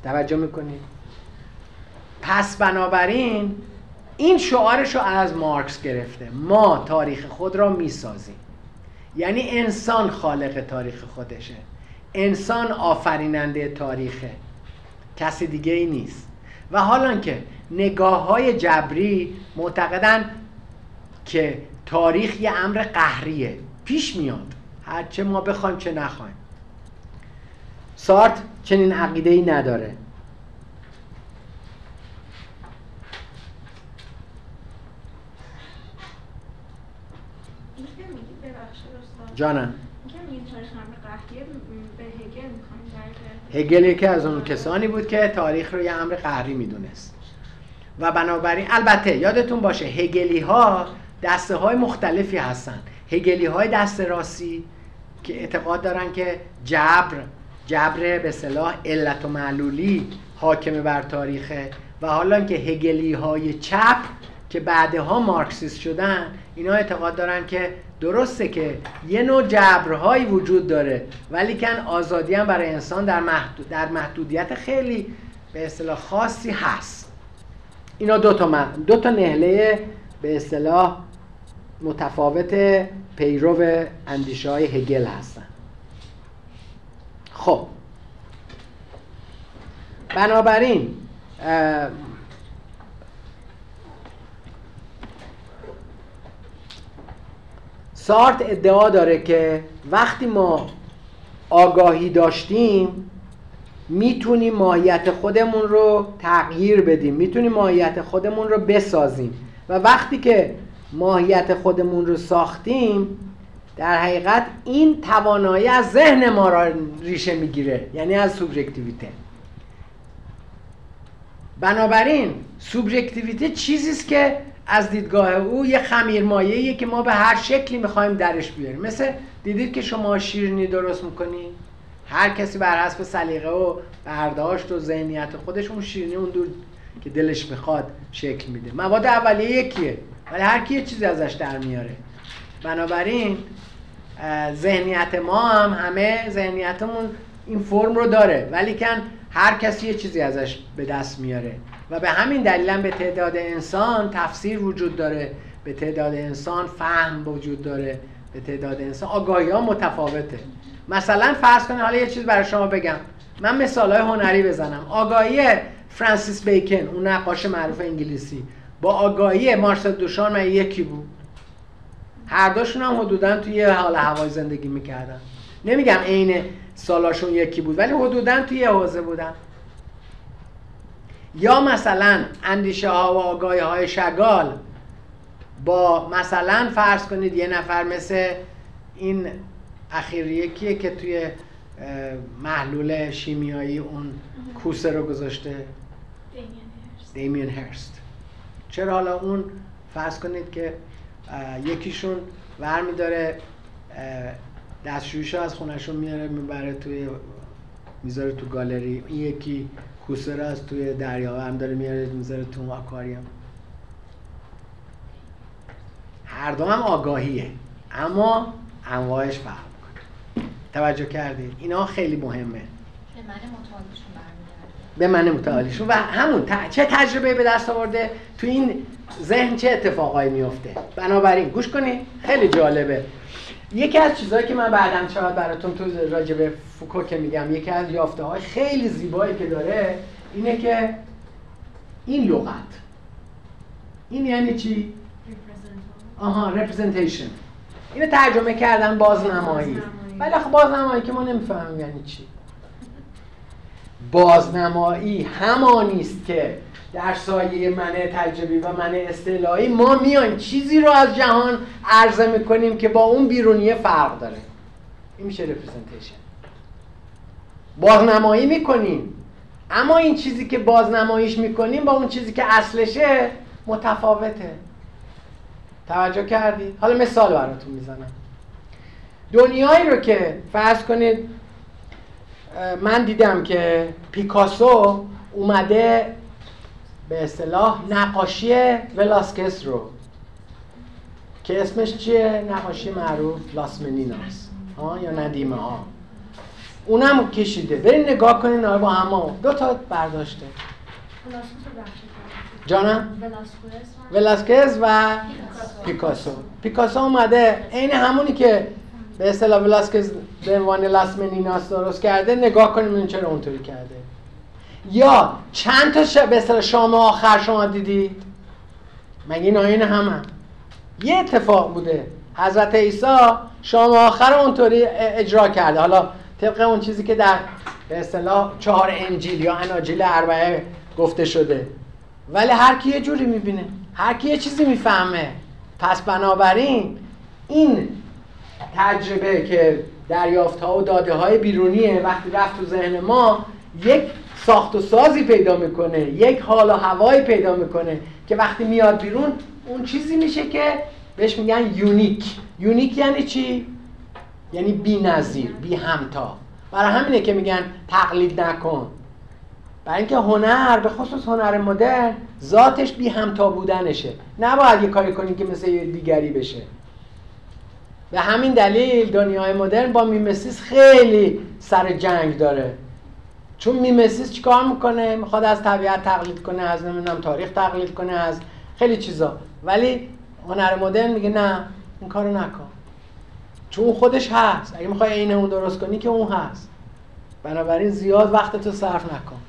توجه می‌کنید؟ پس بنابراین این شعارش رو از مارکس گرفته. ما تاریخ خود را می‌سازیم. یعنی انسان خالق تاریخ خودشه. انسان آفریننده تاریخه. کسی دیگه ای نیست. و حالا که نگاه های جبری معتقدن که تاریخ یه امر قهریه پیش میاد. هر چه ما بخوایم چه نخوایم. سارت چنین عقیده ای نداره. جانم. هگل یکی از اون کسانی بود که تاریخ رو یه امر قهری می‌دونست. و بنابراین البته یادتون باشه هگلی ها دسته های مختلفی هستن. هگلی های دست راستی که اعتقاد دارن که جبر جبر به صلاح علت و معلولی حاکم بر تاریخه. و حالا که هگلی های چپ که بعدها مارکسیست شدن اینا اعتقاد دارن که درسته که یه نوع جبرهایی وجود داره ولی کن آزادی هم برای انسان در, محدود در محدودیت خیلی به اصطلاح خاصی هست. اینا دو تا, دو تا نهله به اصطلاح متفاوت پیرو اندیشه های هگل هستن. خب. بنابراین سارت ادعا داره که وقتی ما آگاهی داشتیم می‌تونیم ماهیت خودمون رو تغییر بدیم می‌تونیم ماهیت خودمون رو بسازیم. و وقتی که ماهیت خودمون رو ساختیم در حقیقت این توانایی از ذهن ما را ریشه می‌گیره یعنی از سوبژکتیویته بنابراین سوبژکتیویته چیزی است که از دیدگاه او یه خمیر که ما به هر شکلی می‌خوایم درش بیاریم. مثل دیدید که شما شیرینی درست می‌کنید هر کسی بر حسب سلیقه و برداشت و ذهنیت خودش اون شیرینی اون دور که دلش می‌خواد شکل میده. مواد اولیه یکیه ولی هر کی یه چیزی ازش در میاره. بنابراین ذهنیت ما هم همه ذهنیتمون این فرم رو داره ولی کن هر کسی یه چیزی ازش به دست میاره. و به همین دلیل به تعداد انسان تفسیر وجود داره. به تعداد انسان فهم وجود داره. به تعداد انسان آگاهی ها متفاوته. مثلا فرض کنید حالا یه چیز برای شما بگم. من مثال های هنری بزنم. آگاهی فرانسیس بیکن اون نقاش معروف انگلیسی. با آگاهی مارسل دوشان من یکی بود. هر دوشون هم حدودا توی حال هوای زندگی می‌کردن. نمیگم عین سالاشون یکی بود ولی حدودا توی یه حوزه بودن. یا مثلا اندیشه ها و آگاهی های شگال با مثلا فرض کنید یه نفر مثل این اخیر یکیه که توی محلول شیمیایی اون کوسه رو گذاشته. دیمین هرست. چرا حالا اون فرض کنید که یکیشون ور میداره دستشویش از خونشون میاره می‌بره توی می‌ذاره تو گالری. این یکی کوسه رو از توی دریا هم داره میاره می‌ذاره تو آکواریوم. هر دو هم آگاهیه اما انواعش فرق توجه کردید اینا خیلی مهمه. به من متعالیشون و همون چه تجربه به دست آورده؟ تو این ذهن چه اتفاقایی میفته بنابراین گوش کنید خیلی جالبه. یکی از چیزهایی که من بعدا شاید براتون تو راجع به فوکو که میگم یکی از یافته های خیلی زیبایی که داره اینه که این لغت. این یعنی چی؟ آها representation. اینو ترجمه کردن بازنمایی. ولی خب بازنمایی که ما نمی‌فهمیم یعنی چی. بازنمایی همانی است که در سایه منه تجربی و منه اصطلاحی ما میایم. چیزی رو از جهان عرضه می‌کنیم که با اون بیرونیه فرق داره. این میشه رپرزنتیشن بازنمایی می‌کنیم. اما این چیزی که بازنماییش می‌کنیم با اون چیزی که اصلشه متفاوته. توجه کردید حالا مثال براتون می‌زنم. دنیایی رو که فرض کنید من دیدم که پیکاسو اومده به اصطلاح نقاشی ولاسکس رو که اسمش چیه؟ نقاشی معروف لاسمنیناس ها؟ یا ندیمه ها. اونم کشیده. برین نگاه کنین با هم دو تا برداشته. جانم؟ ولاسکز و پیکاسو. پیکاسو اومده. عین همونی که به اصطلاح ولاسکز به عنوان لاسمنیناس درست کرده نگاه کنیم این چرا اونطوری کرده. یا چند تا به اصطلاح شام آخر شما دیدید؟ مگه این آین همه؟ یه اتفاق بوده. حضرت عیسی شام آخر اونطوری اجرا کرده. حالا طبق اون چیزی که در به اصطلاح چهار انجیل یا اناجیل اربعه گفته شده. ولی هر کی یه جوری می‌بینه هر کی یه چیزی می‌فهمه. پس بنابراین این تجربه که دریافت ها و داده های بیرونیه وقتی رفت تو ذهن ما یک ساخت و سازی پیدا می‌کنه یک حال و هوایی پیدا می‌کنه که وقتی میاد بیرون اون چیزی میشه که بهش میگن unique. unique یعنی چی؟ یعنی بی نظیر بی همتا برای همینه که میگن تقلید نکن. برای اینکه هنر به خصوص هنر مدرن ذاتش بی همتا بودنشه. نباید یه کاری کنی که مثل دیگری بشه. به همین دلیل دنیای مدرن با mimesis خیلی سر جنگ داره. چون mimesis چیکار می‌کنه؟ می‌خواد از طبیعت تقلید کنه از نمی‌دونم تاریخ تقلید کنه از خیلی چیزا. ولی هنر مدرن میگه نه این کارو نکن. چون خودش هست. اگه می‌خوای عین اون درست کنی که اون هست. بنابراین زیاد وقت تو صرف نکن.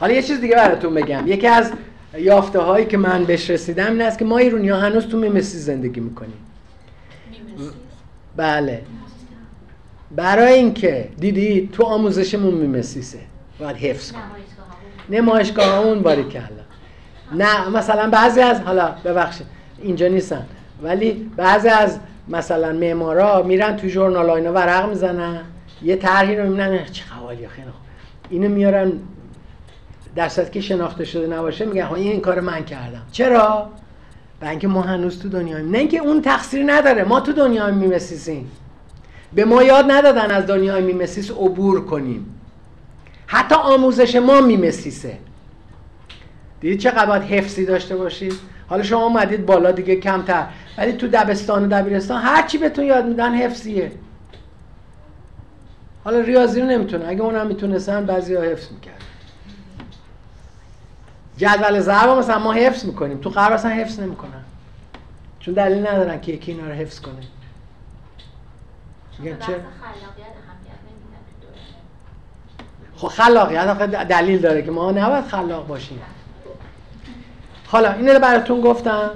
حالا یه چیز دیگه براتون بگم. یکی از یافته هایی که من بهش رسیدم این است که ما ایرونی هنوز تو میمسیس زندگی می‌کنیم. بله. برای اینکه دیدی تو آموزشمون میمسیسه باید حفظ کن نمایشگاه اون باریکلا نه مثلا بعضی از حالا ببخشید اینجا نیستن. ولی بعضی از مثلا معمارا میرن تو ژورنال اینا ورق می‌زنن. یه طرحی رو می‌بینن چقد عالی خیلی خوب اینو میارن. در که شناخته شده نباشه میگن این کار من کردم. چرا؟ برای اینکه ما هنوز تو دنیاییم. نه اینکه اون تقصیر نداره. ما تو دنیای mimesis یم به ما یاد ندادن از دنیای mimesis عبور کنیم. حتی آموزش ما میمسیسه دیدید چه باید حفظی داشته باشید حالا شما اومدید بالا دیگه کمتر. ولی تو دبستان و دبیرستان هر چی بهتون یاد میدن حفظیه. حالا ریاضی رو نمی‌تونه. اگه اونم می‌تونستن بعضی ها حفظ می‌کرد جدول ضرب مثلا ما حفظ می‌کنیم. تو قرار اصلا حفظ نمی‌کنن. چون دلیل ندارن که یکی اینا رو حفظ کنه. میگن چه؟ خب خلاقیت دلیل داره که ما نباید خلاق باشیم. حالا اینو براتون گفتم.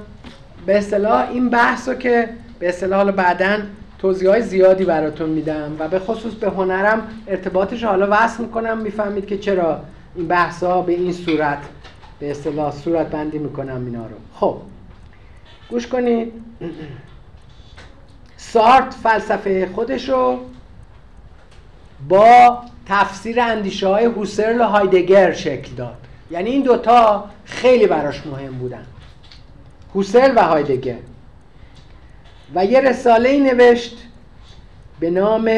به اصطلاح این بحث رو که به اصطلاح حالا بعدا توضیح های زیادی براتون میدم و به خصوص به هنرم ارتباطش حالا وصل می‌کنم می‌فهمید که چرا این بحث ها به این صورت به اصطلاح صورت بندی می‌کنم اینا رو. خب. گوش کنید. سارت فلسفه خودش رو با تفسیر اندیشه های هوسرل و هایدگر شکل داد. یعنی این دوتا خیلی براش مهم بودن. هوسرل و هایدگر. و یه رساله ای نوشت به نام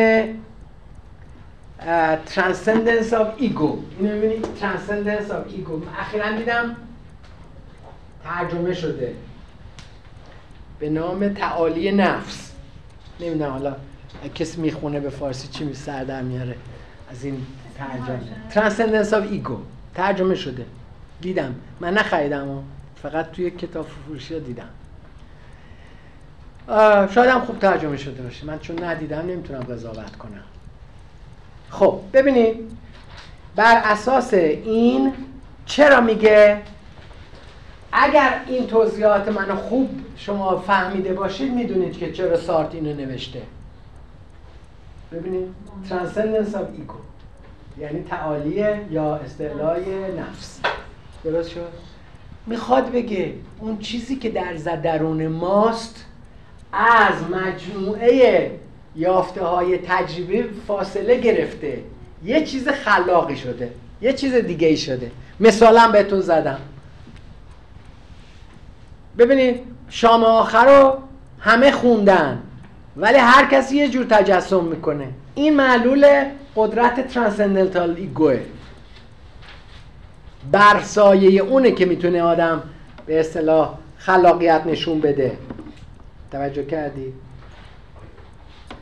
Transcendence of Ego. اینو می‌بینید Transcendence of Ego. اخیرا دیدم ترجمه شده. به نام تعالی نفس. نمی‌دونم حالا کسی می‌خونه به فارسی چی می سر در میاره. از این ترجمه. Transcendence of Ego. ترجمه شده. دیدم. من نخریدم فقط توی کتاب فروشی دیدم. شاید هم خوب ترجمه شده باشه. من چون ندیدم نمی‌تونم قضاوت کنم. خب ببینید. بر اساس این چرا میگه؟ اگر این توضیحات منو خوب شما فهمیده باشید می‌دونید که چرا سارت اینو نوشته. ببینید Transcendence of Ego. یعنی تعالی یا استعلای نفس. درست شد؟ می‌خواد بگه اون چیزی که در درون ماست از مجموعه یافته های تجربه فاصله گرفته. یه چیز خلاقی شده. یه چیز دیگه ای شده. مثالم بهتون زدم. ببینید شام آخر رو همه خوندن. ولی هر کسی یه جور تجسم می‌کنه. این معلول قدرت ترانسندنتال ایگوه. بر سایه اونه که می‌تونه آدم به اصطلاح خلاقیت نشون بده. توجه کردی؟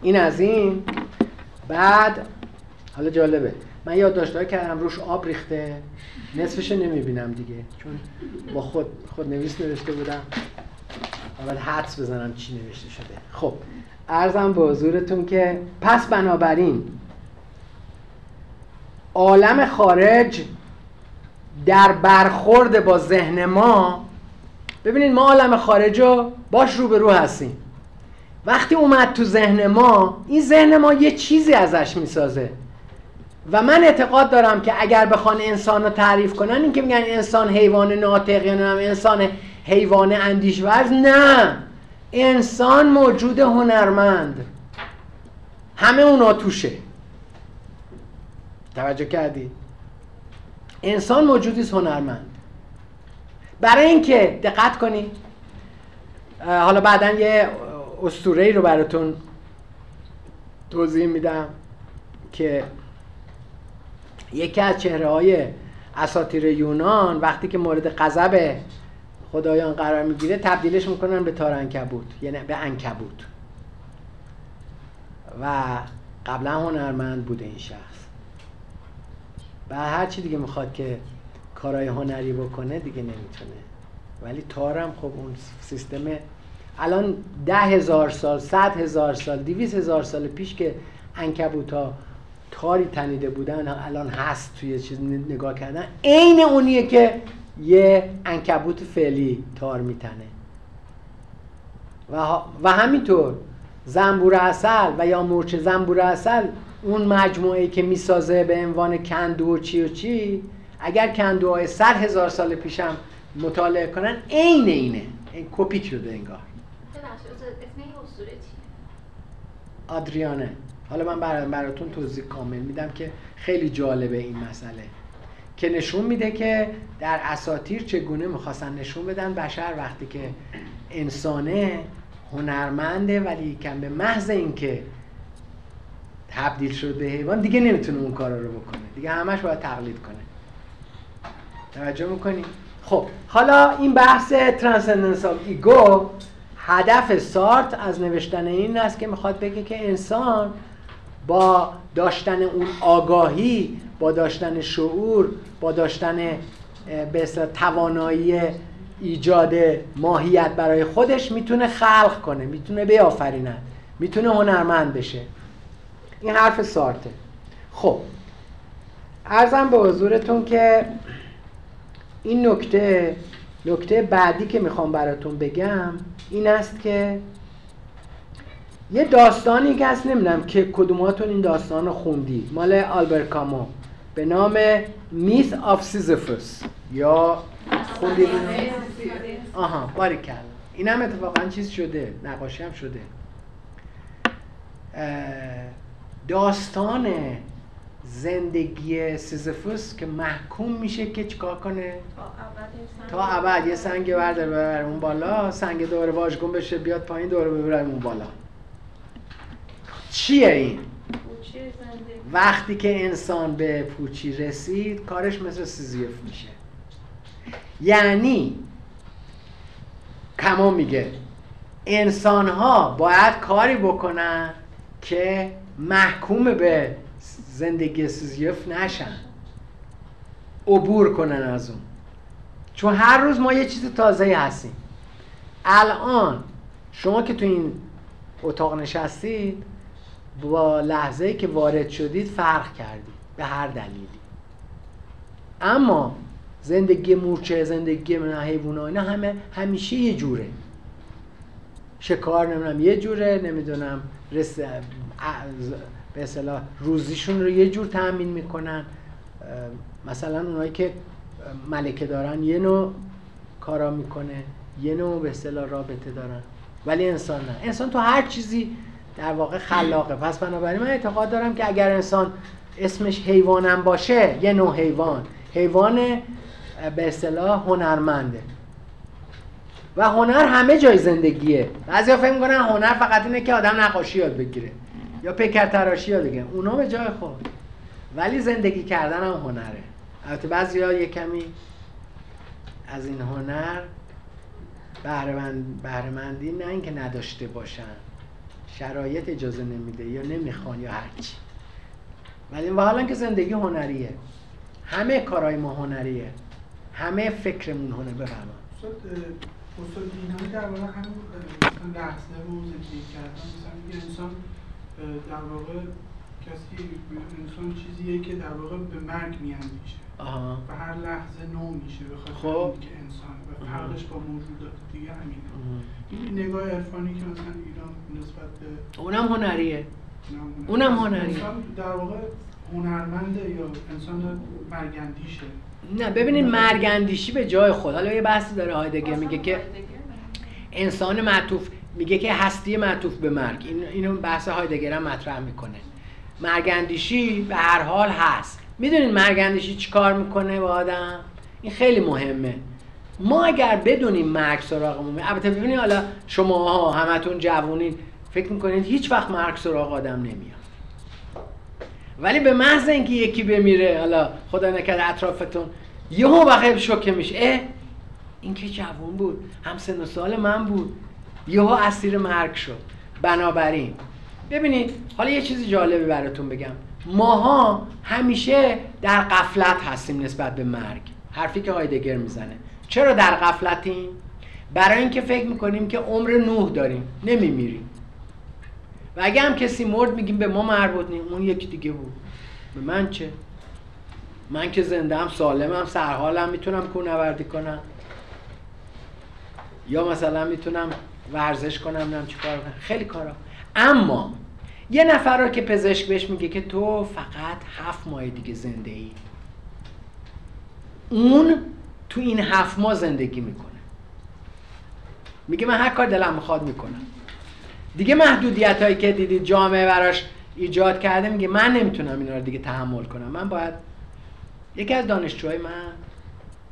این از این. بعد حالا جالبه. من یاد کردم روش آب ریخته. نصفش نمی‌بینم دیگه. چون با خود خود نویس نوشته بودم. باید حدس بزنم چی نوشته شده. خب ارزم به حضورتون که پس بنابراین عالم خارج در برخورد با ذهن ما ببینید ما عالم خارج رو باش رو به رو هستیم. وقتی اومد تو ذهن ما این ذهن ما یه چیزی ازش می‌سازه. و من اعتقاد دارم که اگر بخوان انسان رو تعریف کنن این که میگن انسان حیوان ناطق یا انسان حیوان اندیشورز نه. انسان موجود هنرمند. همه اونا توشه. توجه کردی؟ انسان موجودی هنرمند. برای اینکه دقت کنی حالا بعدا یه اسطوره رو براتون توضیح میدم که یکی از چهره های اساطیر یونان وقتی که مورد غضب خدایان قرار می‌گیره تبدیلش می‌کنن به تارنکبوت یعنی به انکبوت. و قبلا هنرمند بوده این شخص. و هر چی دیگه می‌خواد که کارهای هنری بکنه دیگه نمی‌تونه. ولی تارم خب اون سیستم الان ده هزار سال صد هزار سال دیویس هزار سال پیش که انکبوت ها تاری تنیده بودن الان هست توی چیز نگاه کردن. عین اونیه که یه انکبوت فعلی تار میتنه. و, و همینطور زنبور اصل و یا مورچه زنبور اصل اون مجموعه که می‌سازه به عنوان کندو و چی و چی اگر کندوهای صد هزار سال پیشم مطالعه کنن عین اینه. این کپی شده انگار. آدریانه. حالا من براتون توضیح کامل میدم که خیلی جالبه این مسئله. که نشون میده که در اساتیر چگونه می‌خواستن نشون بدن بشر وقتی که انسانه هنرمنده ولی کم به محض اینکه تبدیل شد به حیوان دیگه نمی‌تونه اون کارا رو بکنه دیگه همش باید تقلید کنه توجه می‌کنی؟ خب حالا این بحث Transcendence of Ego هدف سارتر از نوشتن این است که می‌خواد بگه که انسان با داشتن اون آگاهی با داشتن شعور با داشتن به توانایی ایجاد ماهیت برای خودش می‌تونه خلق کنه می‌تونه بیافرینه می‌تونه هنرمند بشه. این حرف سارته. خب ارزم به حضورتون که این نکته نکته بعدی که می‌خوام براتون بگم این است که یه داستانی که هست نمی‌دونم که کدوماتون این داستان رو خوندی مال آلبر کامو. به نام Myth of Sisyphus یا خوندی آها باریکلا این هم اتفاقا چیز شده نقاشی هم شده. داستان زندگی سیزفوس که محکوم میشه که چیکار کنه؟ تا ابد یه سنگ. برداره ببره اون بالا سنگ دوباره واژگون بشه بیاد پایین دوباره ببره اون بالا. چیه این؟ وقتی که انسان به پوچی رسید کارش مثل سیزیف میشه. یعنی کما میگه انسان ها باید کاری بکنن که محکوم به زندگی سیزیف نشن. عبور کنن از اون. چون هر روز ما یه چیز تازه هستیم. الان شما که تو این اتاق نشستید با لحظه که وارد شدید فرق کردید به هر دلیلی. اما زندگی مورچه زندگی حیوان اینا همه همیشه یه جوره. شکار نمی‌دونم یه جوره نمی‌دونم رس... به اصطلاح روزیشون رو یه جور تأمین می‌کنن. مثلا اونایی که ملکه دارن یه نوع کارا می‌کنه یه نوع به اصطلاح رابطه دارن. ولی انسان نه. انسان تو هر چیزی در واقع خلاقه. پس بنابراین من اعتقاد دارم که اگر انسان اسمش حیوانم باشه یه نوع حیوان. حیوان به اصطلاح هنرمنده. و هنر همه جای زندگیه. بعضیا فکر می‌کنن هنر فقط اینه که آدم نقاشی یاد بگیره. یا پیکر تراشی یاد بگیره. اونا به جای خود. ولی زندگی کردن هم هنره. البته بعضیا یه کمی از این هنر بهرهمندی نه اینکه نداشته باشن. شرایط اجازه نمیده یا نمی‌خوان یا هرچی ولی حالا که زندگی هنریه همه کارهای ما هنریه. همه فکرمون هنر بفرما استاد این در واقع همون لحظه رو زندگی کردن. مثلا انسان در واقع کسی انسان چیزیه که در واقع به مرگ میاندیشه. آها. و هر لحظه نو میشه به خاطر خب. اینکه انسان و فرقش با موجودات دیگه همینه. این نگاه عرفانی که مثلا ایران نسبت به اونم هنریه. اونم- هنریه. انسان در واقع هنرمنده یا انسان مرگندیشه نه ببینید مرگ اندیشی به جای خود. حالا یه بحثی داره هایدگر میگه که. انسان معطوف میگه که هستی معطوف به مرگ. این اینو بحث هایدگر هم مطرح می‌کنه. مرگ اندیشی به هر حال هست. می‌دونید مرگ اندیشی چیکار می‌کنه با آدم؟ این خیلی مهمه. ما اگر بدونیم مرگ سراغمون البته ببینید حالا شما ها همتون جوونین فکر می‌کنید هیچ وقت مرگ سراغ آدم نمیاد. ولی به محض اینکه یکی بمیره حالا خدا نکرده اطرافتون یهو وقت شوکه میشه. اه این که جوان بود هم سن و سال من بود. یهو اسیر مرگ شد. بنابراین ببینید حالا یه چیزی جالبی براتون بگم. ماها همیشه در قفلت هستیم نسبت به مرگ. حرفی که هایدگر می‌زنه. چرا در قفلتیم برای اینکه فکر می‌کنیم که عمر نوح داریم. نمیمیریم. و اگه هم کسی مرد میگیم به ما مربوط نیم اون یکی دیگه بود. به من چه؟ من که زنده هم سالمم سرحالم می‌تونم کوهنوردی کنم. یا مثلا می‌تونم ورزش کنم نم چی کار کنم. خیلی کارا. اما یه نفر رو که پزشک بهش میگه که تو فقط هفت ماه دیگه زنده ای. اون تو این هفت ماه زندگی می‌کنه. میگه من هر کار دلم می‌خواد می‌کنم. دیگه محدودیت هایی که دیدید جامعه براش ایجاد کرده میگه من نمی‌تونم اینا رو دیگه تحمل کنم. من باید یکی از دانشجوهای من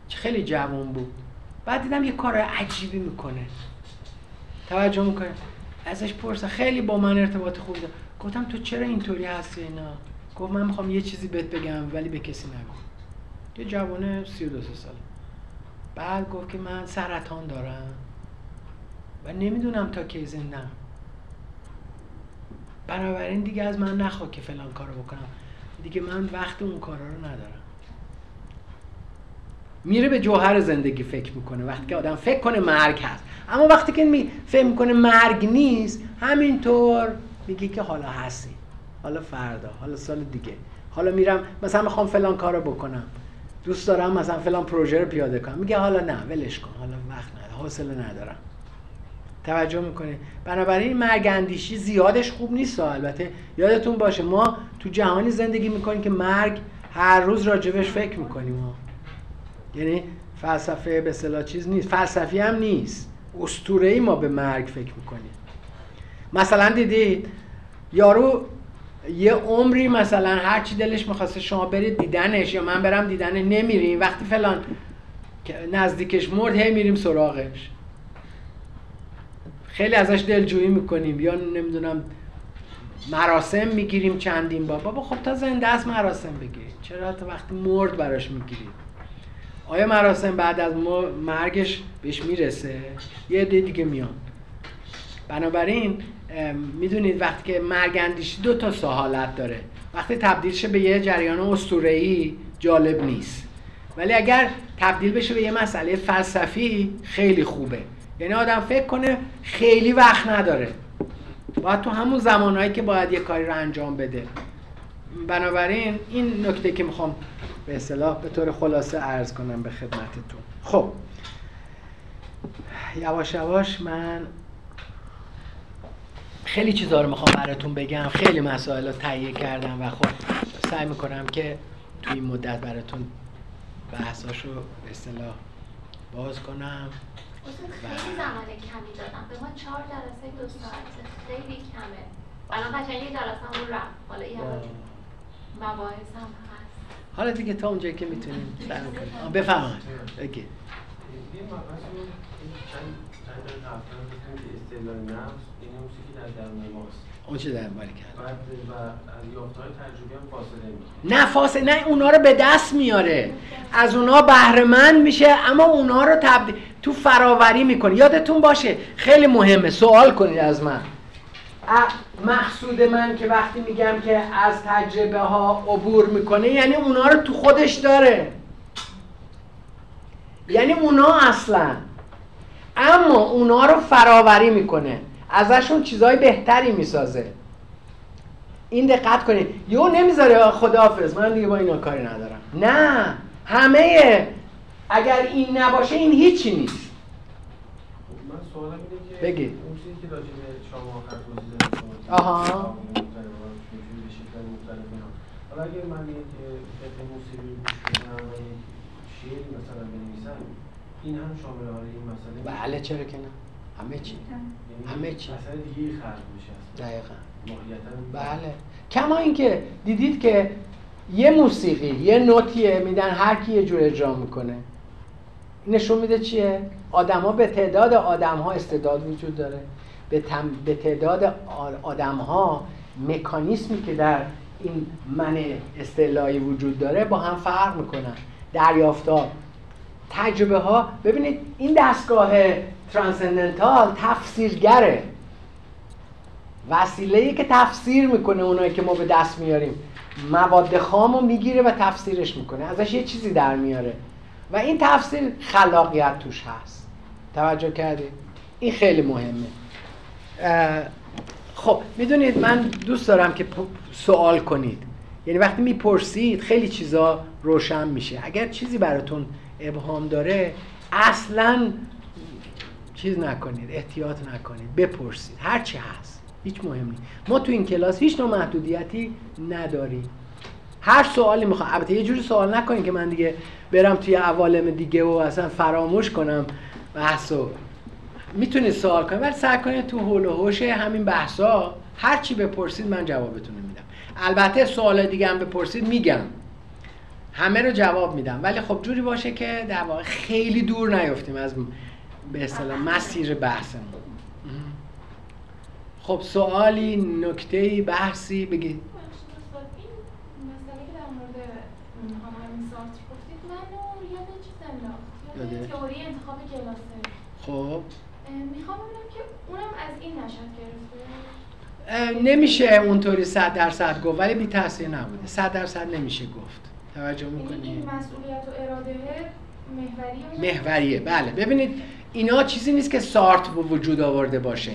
خیلی جوان بود. بعد دیدم یه کار عجیبی می‌کنه. توجه می‌کنه ازش پرسه خیلی با من ارتباط خوب داره. گفتم تو چرا اینطوری هستی اینا؟ گفت من می‌خوام یه چیزی بهت بگم ولی به کسی نگو. یه جوانه 32 سال بعد گفت که من سرطان دارم و نمی‌دونم تا کی زندم. بنابراین دیگه از من نخواه که فلان کارو بکنم. دیگه من وقت اون کارا رو ندارم. میره به جوهر زندگی فکر می‌کنه. وقتی که آدم فکر کنه مرگ هست. اما وقتی که می می‌کنه مرگ نیست همینطور میگه که حالا هستی حالا فردا حالا سال دیگه. حالا میرم مثلا می‌خوام فلان کارو بکنم. دوست دارم مثلا فلان پروژه رو پیاده کنم. میگه حالا نه ولش کن. حالا وقت ندارم حوصله ندارم. توجه می‌کنه بنابراین مرگ اندیشی زیادش خوب نیست البته یادتون باشه ما تو جهانی زندگی می‌کنیم که مرگ هر روز راجبش فکر می‌کنیم یعنی فلسفه به چیز نیست. فلسفی هم نیست. اسطوره ای ما به مرگ فکر می‌کنیم. مثلا دیدید یارو یه عمری مثلا هر چی دلش می‌خواسته شما برید دیدنش یا من برم دیدن نمیریم. وقتی فلان نزدیکش مرد هی میریم سراغش. خیلی ازش دلجویی می‌کنیم. یا نمی‌دونم مراسم می‌گیریم چندین بار. بابا خب تا زنده است مراسم بگیرید. چرا تا وقتی مرد براش می‌گیرید؟ آیا مراسم بعد از ما مرگش بهش می‌رسه؟ یه عده دیگه میان. بنابراین می‌دونید وقتی که مرگ اندیشی دو تا سه حالت داره. وقتی تبدیل شه به یه جریان اسطوره‌ای جالب نیست. ولی اگر تبدیل بشه به یه مسئله فلسفی خیلی خوبه. یعنی آدم فکر کنه خیلی وقت نداره. باید تو همون زمانهایی که باید یه کاری رو انجام بده. بنابراین این نکته که می‌خوام به اصطلاح به طور خلاصه عرض کنم به خدمتتون. خب. یواش یواش من خیلی چیزا رو می‌خوام براتون بگم. خیلی مسائل رو تهیه کردم و خب سعی می‌کنم که توی این مدت براتون بحثاشو به اصطلاح باز کنم. خیلی زمان کمی دادم. به ما چهار جلسه دو ساعته خیلی کمه. الان قشنگ یه جلسه همون رفت. حالا یه مباحث هم حالا دیگه تا اونجایی که می‌تونیم سعی می‌کنیم آه، بفرمایید. نفس این اون چیزی که در درون ماست اون چه در باری کرد؟ بعد و یافته‌های تجربی هم فاصله می‌گیره. نه فاصله نه اونا رو به دست میاره. از اونا بهره مند میشه اما اونا رو تبدیل تو فراوری می‌کنه یادتون باشه خیلی مهمه. سوال کنید از من. مقصود من که وقتی میگم که از تجربه ها عبور می‌کنه یعنی اونا رو تو خودش داره. یعنی اونا اصلا. اما اونا رو فراوری می‌کنه. ازشون چیزای بهتری می‌سازه. این دقت کنید. یو نمی‌ذاره خداحافظ من دیگه با اینا کاری ندارم. نه. همه اگر این نباشه این هیچی نیست. من سوالم اینه که بگید. اون چیزی که راجع به شما آخر توضیح دادید شما آها. حالا اگر من یک فقه موسیقی گوش و یک شعری مثلا بنویسم این هم شامل حال این مسئله؟ بله چرا که نه همه چی یعنی همه چی. مسئله دیگه خلق میشه اصلا. دقیقا بله کما اینکه دیدید که یه موسیقی یه نوتیه میدن هر کی یه جور اجرا می‌کنه این نشون میده چیه آدما به تعداد آدم ها استعداد وجود داره به. به تعداد آدم ها مکانیسمی که در این من اصطلاحی وجود داره با هم فرق می‌کنن. دریافتار تجربه ها ببینید این دستگاه ترانسندنتال تفسیرگره. وسیله که تفسیر می‌کنه اونایی که ما به دست میاریم. مواد خام رو می‌گیره و تفسیرش می‌کنه. ازش یه چیزی در میاره. و این تفسیر خلاقیت توش هست. توجه کردید این خیلی مهمه. خب می‌دونید من دوست دارم که سوال کنید. یعنی وقتی می‌پرسید خیلی چیزا روشن میشه. اگر چیزی براتون ابهام داره اصلا چیز نکنید احتیاط نکنید بپرسید. هر چی هست هیچ مهم نیست. ما تو این کلاس هیچ نوع محدودیتی نداریم. هر سوالی می‌خوام البته یه جوری سوال نکنید که من دیگه برم توی عوالم دیگه و اصلا فراموش کنم بحثو. می‌تونید سوال کنید ولی سعی کنید تو حول و حوش همین بحثا هر چی بپرسید من جوابتون میدم. البته سوال دیگه هم بپرسید میگم. همه رو جواب میدم. ولی خب جوری باشه که در واقع خیلی دور نیفتیم از به اصطلاح مسیر بحثمون. خب سوالی نکته بحثی بگید. بخشید استاد، این مسئله این نشد گرفته؟ اه، نمیشه اونطوری صد درصد گفت ولی بی تاثیر نبوده. صد درصد نمیشه گفت. توجه یعنی این می‌کنید مسئولیت و اراده محوریه محوریه. بله. ببینید اینا چیزی نیست که سارت به وجود آورده باشه.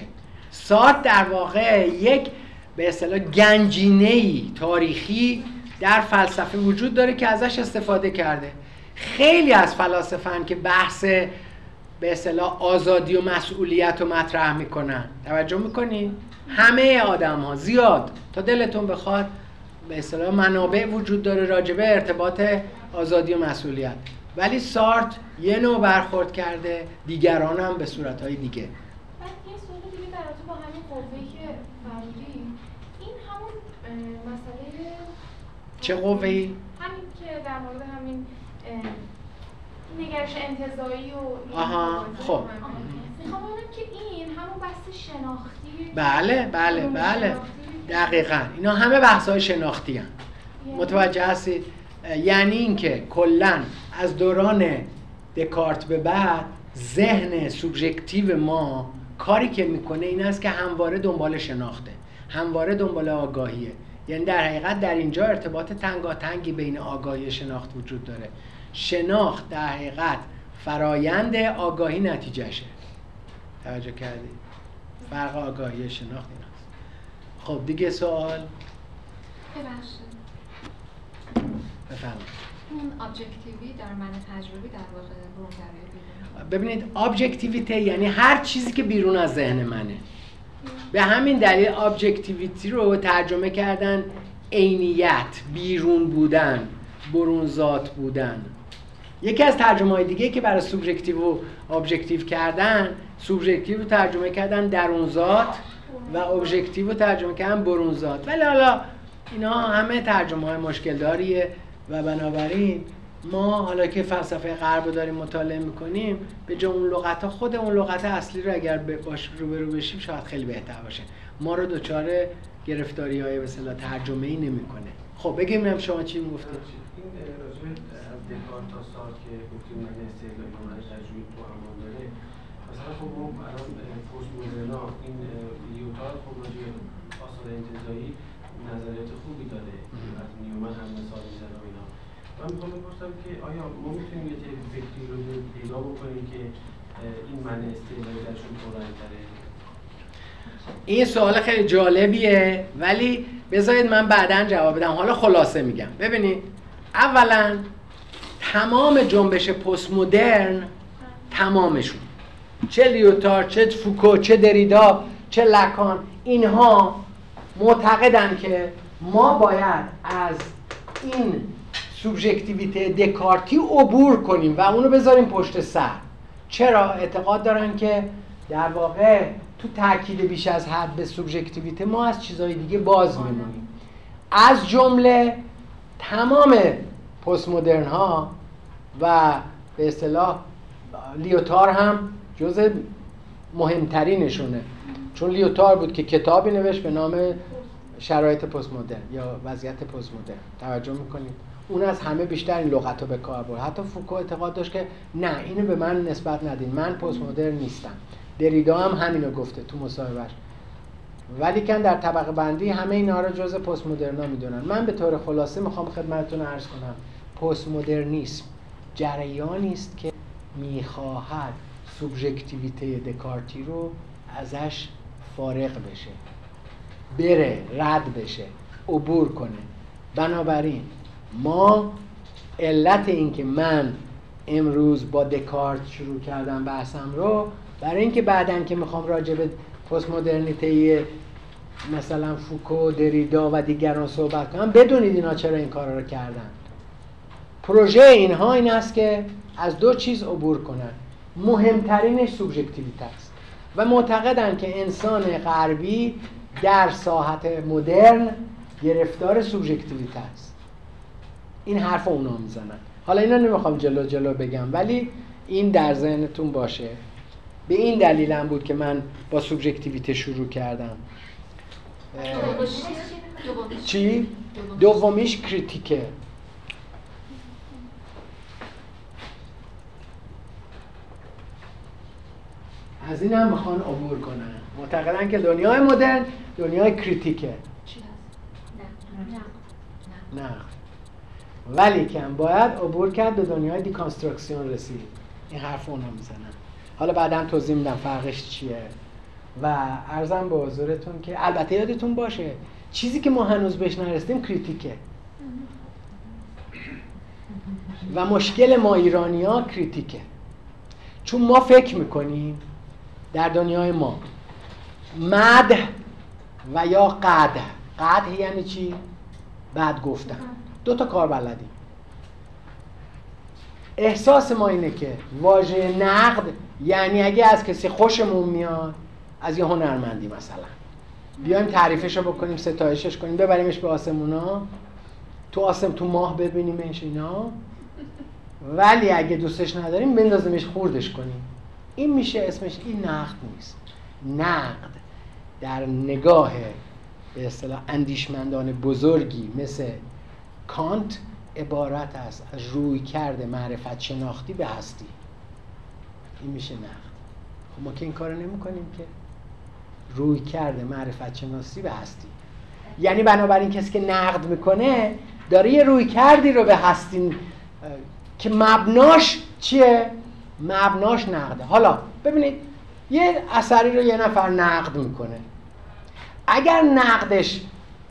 سارت در واقع یک به اصطلاح گنجینه تاریخی در فلسفه وجود داره که ازش استفاده کرده. خیلی از فلاسفن که بحث به اصطلاح آزادی و مسئولیت رو مطرح می‌کنن. توجه می‌کنین همه آدم ها زیاد. تا دلتون بخواد به اصطلاح منابع وجود داره راجبه ارتباط آزادی و مسئولیت. ولی سارت یه نوع برخورد کرده دیگران هم به صورتهای دیگه. بعد یه سوال دیگه در رابطه با همین که این همون مسئله چه قوه‌ای؟ همین که در مورد همین نگرش انتظایی و آها، خب. آها. می‌خوام ببینم که این همون بحث شناختی بله بله بله. دقیقا. اینا همه بحث های شناختی هم. یعنی- متوجه هستید یعنی اینکه کلا از دوران دکارت به بعد ذهن سوبژکتیو ما کاری که می‌کنه این است که همواره دنبال شناخته همواره دنبال آگاهیه. یعنی در حقیقت در اینجا ارتباط تنگاتنگی بین آگاهی و شناخت وجود داره. شناخت در حقیقت فرایند آگاهی نتیجهشه. توجه کردید فرق آگاهی شناخت این است خب دیگه سوال؟ بفرمایید. اون ابجکتیوی در من تجربی در واقع بیرون ببینید ابجکتیویته یعنی هر چیزی که بیرون از ذهن منه. به همین دلیل objectivity رو ترجمه کردن عینیت بیرون بودن برون ذات بودن. یکی از ترجمه های دیگه که برای سوبژکتیو و objective کردن سوبژکتیو رو ترجمه کردن درون ذات و objective رو ترجمه کردن برون ذات ولی حالا اینا همه ترجمه های مشکل داریه و بنابراین ما حالا که فلسفه غرب رو داریم مطالعه می‌کنیم به جای اون لغت ها خود اون لغت اصلی رو اگر باش روبرو بشیم شاید خیلی بهتر باشه. ما رو دچار گرفتاری های مثلا ترجمه ای نمی‌کنه. خب بگیم شما چی می‌گفتید؟ دکارت تا سارت که گفتیم من استعلایی و من تجربی تو امان داره. مثلا خب ما الان پست مدرنا این لیوتار خب راجع آثار انتظایی نظریات خوبی داره. از نیومن هم مثال می‌زنه و اینا. من می‌خوام بپرسم که آیا ما می‌تونیم یه طیف فکری رو پیدا بکنیم که این من استعلایی درشون پررنگتره این سوال خیلی جالبیه ولی بذارید من بعدا جواب بدم. حالا خلاصه میگم. ببینید اولا تمام جنبش پست مدرن تمامشون. چه لیوتار چه فوکو چه دریدا چه لکان اینها معتقدن که ما باید از این سوبژکتیویته دکارتی عبور کنیم و اونو بذاریم پشت سر. چرا؟ اعتقاد دارن که در واقع تو تاکید بیش از حد به سوبژکتیویته ما از چیزهای دیگه باز میمونیم. از جمله تمام پست مدرن ها و به اصطلاح لیوتار هم جز مهمترینشونه. چون لیوتار بود که کتابی نوشت به نام شرایط پست مدرن یا وضعیت پست مدرن توجه می‌کنید؟ اون از همه بیشتر این لغت رو به کار برد. حتی فوکو اعتقاد داشت که نه اینو به من نسبت ندین. من پست مدرن نیستم. دریدا هم همینو گفته تو مصاحبهش ولی کن در طبقه بندی همه اینا رو جز پست مدرنا می‌دونن. من به طور خلاصه می‌خوام خدمتتون عرض کنم. پست مدرنیسم جریانی است که می‌خواهد سوبژکتیویته دکارتی رو ازش فارغ بشه بره رد بشه عبور کنه. بنابراین ما علت اینکه من امروز با دکارت شروع کردم بحثم رو برای اینکه بعدا که می‌خوام راجع به پست مدرنیته مثلا فوکو دریدا و دیگران صحبت کنم بدونید اینا چرا این کارا رو کردن. پروژه اینها این است که از دو چیز عبور کنن. مهمترینش سوبژکتیویته است. و معتقدن که انسان غربی در ساحت مدرن گرفتار سوبژکتیویته است. این حرف اونا می‌زنن. حالا اینا نمی‌خوام جلو جلو بگم ولی این در ذهنتون باشه. به این دلیلم بود که من با سوبژکتیویته شروع کردم. چی؟ دومیش کریتیکه. از این هم می‌خوان عبور کنن. معتقدن که دنیای مدرن دنیای کریتیکه. نه. ولی کم باید عبور کرد به دنیای دیکانسترکسیون رسید. این حرف اونا می‌زنن. حالا بعدا توضیح میدم فرقش چیه. و ارزم به حضورتون که البته یادتون باشه چیزی که ما هنوز بهش نرسیدیم کریتیکه. و مشکل ما ایرانی ها کریتیکه. چون ما فکر می‌کنیم در دنیای ما. مد و یا قد قد یعنی چی؟ بعد گفتن. دو تا کار بلدیم. احساس ما اینه که واژه نقد یعنی اگه از کسی خوشمون میاد از یه هنرمندی مثلا. بیایم تعریفش رو بکنیم ستایشش کنیم ببریمش به آسمونا. تو آسم تو ماه ببینیمش اینا. ولی اگه دوستش نداریم بندازیمش خوردش کنیم. این میشه اسمش این نقد نیست. نقد در نگاه به اصطلاح اندیشمندان بزرگی مثل کانت عبارت است از روی کرده معرفت شناختی به هستی. این میشه نقد. خب ما که این کار نمی کنیم که روی کرده معرفت شناسی به هستی. یعنی بنابراین کسی که نقد می‌کنه داره یه روی کردی رو به هستی. که مبناش چیه؟ مبناش نقده. حالا ببینید یه اثری رو یه نفر نقد می‌کنه. اگر نقدش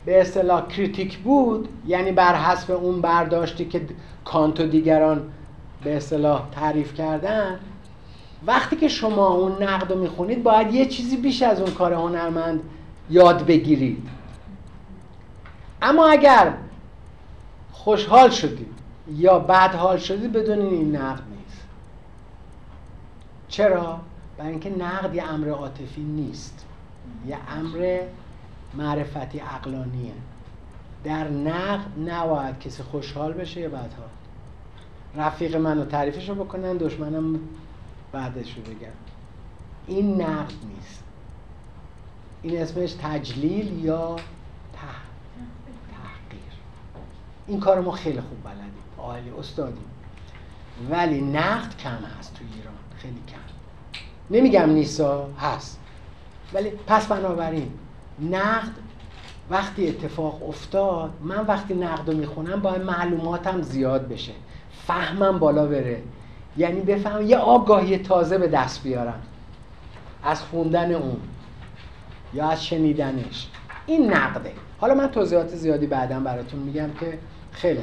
به اصطلاح کریتیک بود یعنی بر حسب اون برداشتی که کانت و دیگران به اصطلاح تعریف کردن وقتی که شما اون نقد رو می‌خونید باید یه چیزی بیش از اون کار هنرمند یاد بگیرید. اما اگر خوشحال شدید یا بد حال شدید بدونین این نقد چرا؟ برای اینکه نقد یه امر عاطفی نیست. یه امر معرفتی عقلانیه. در نقد نباید کسی خوشحال بشه یا بدحال. رفیق منو تعریفش رو بکنن دشمنم بعدش رو بگم. این نقد نیست. این اسمش تجلیل یا تحقیر. این کار ما خیلی خوب بلدیم. عالی استادیم. ولی نقد کم هست تو ایران. خیلی کم. نمیگم نیستا هست. ولی پس بنابراین نقد وقتی اتفاق افتاد من وقتی نقد رو می‌خونم باید معلوماتم زیاد بشه. فهمم بالا بره. یعنی بفهم یه آگاهی تازه به دست بیارم. از خوندن اون یا از شنیدنش. این نقده. حالا من توضیحات زیادی بعدا براتون میگم که خیلی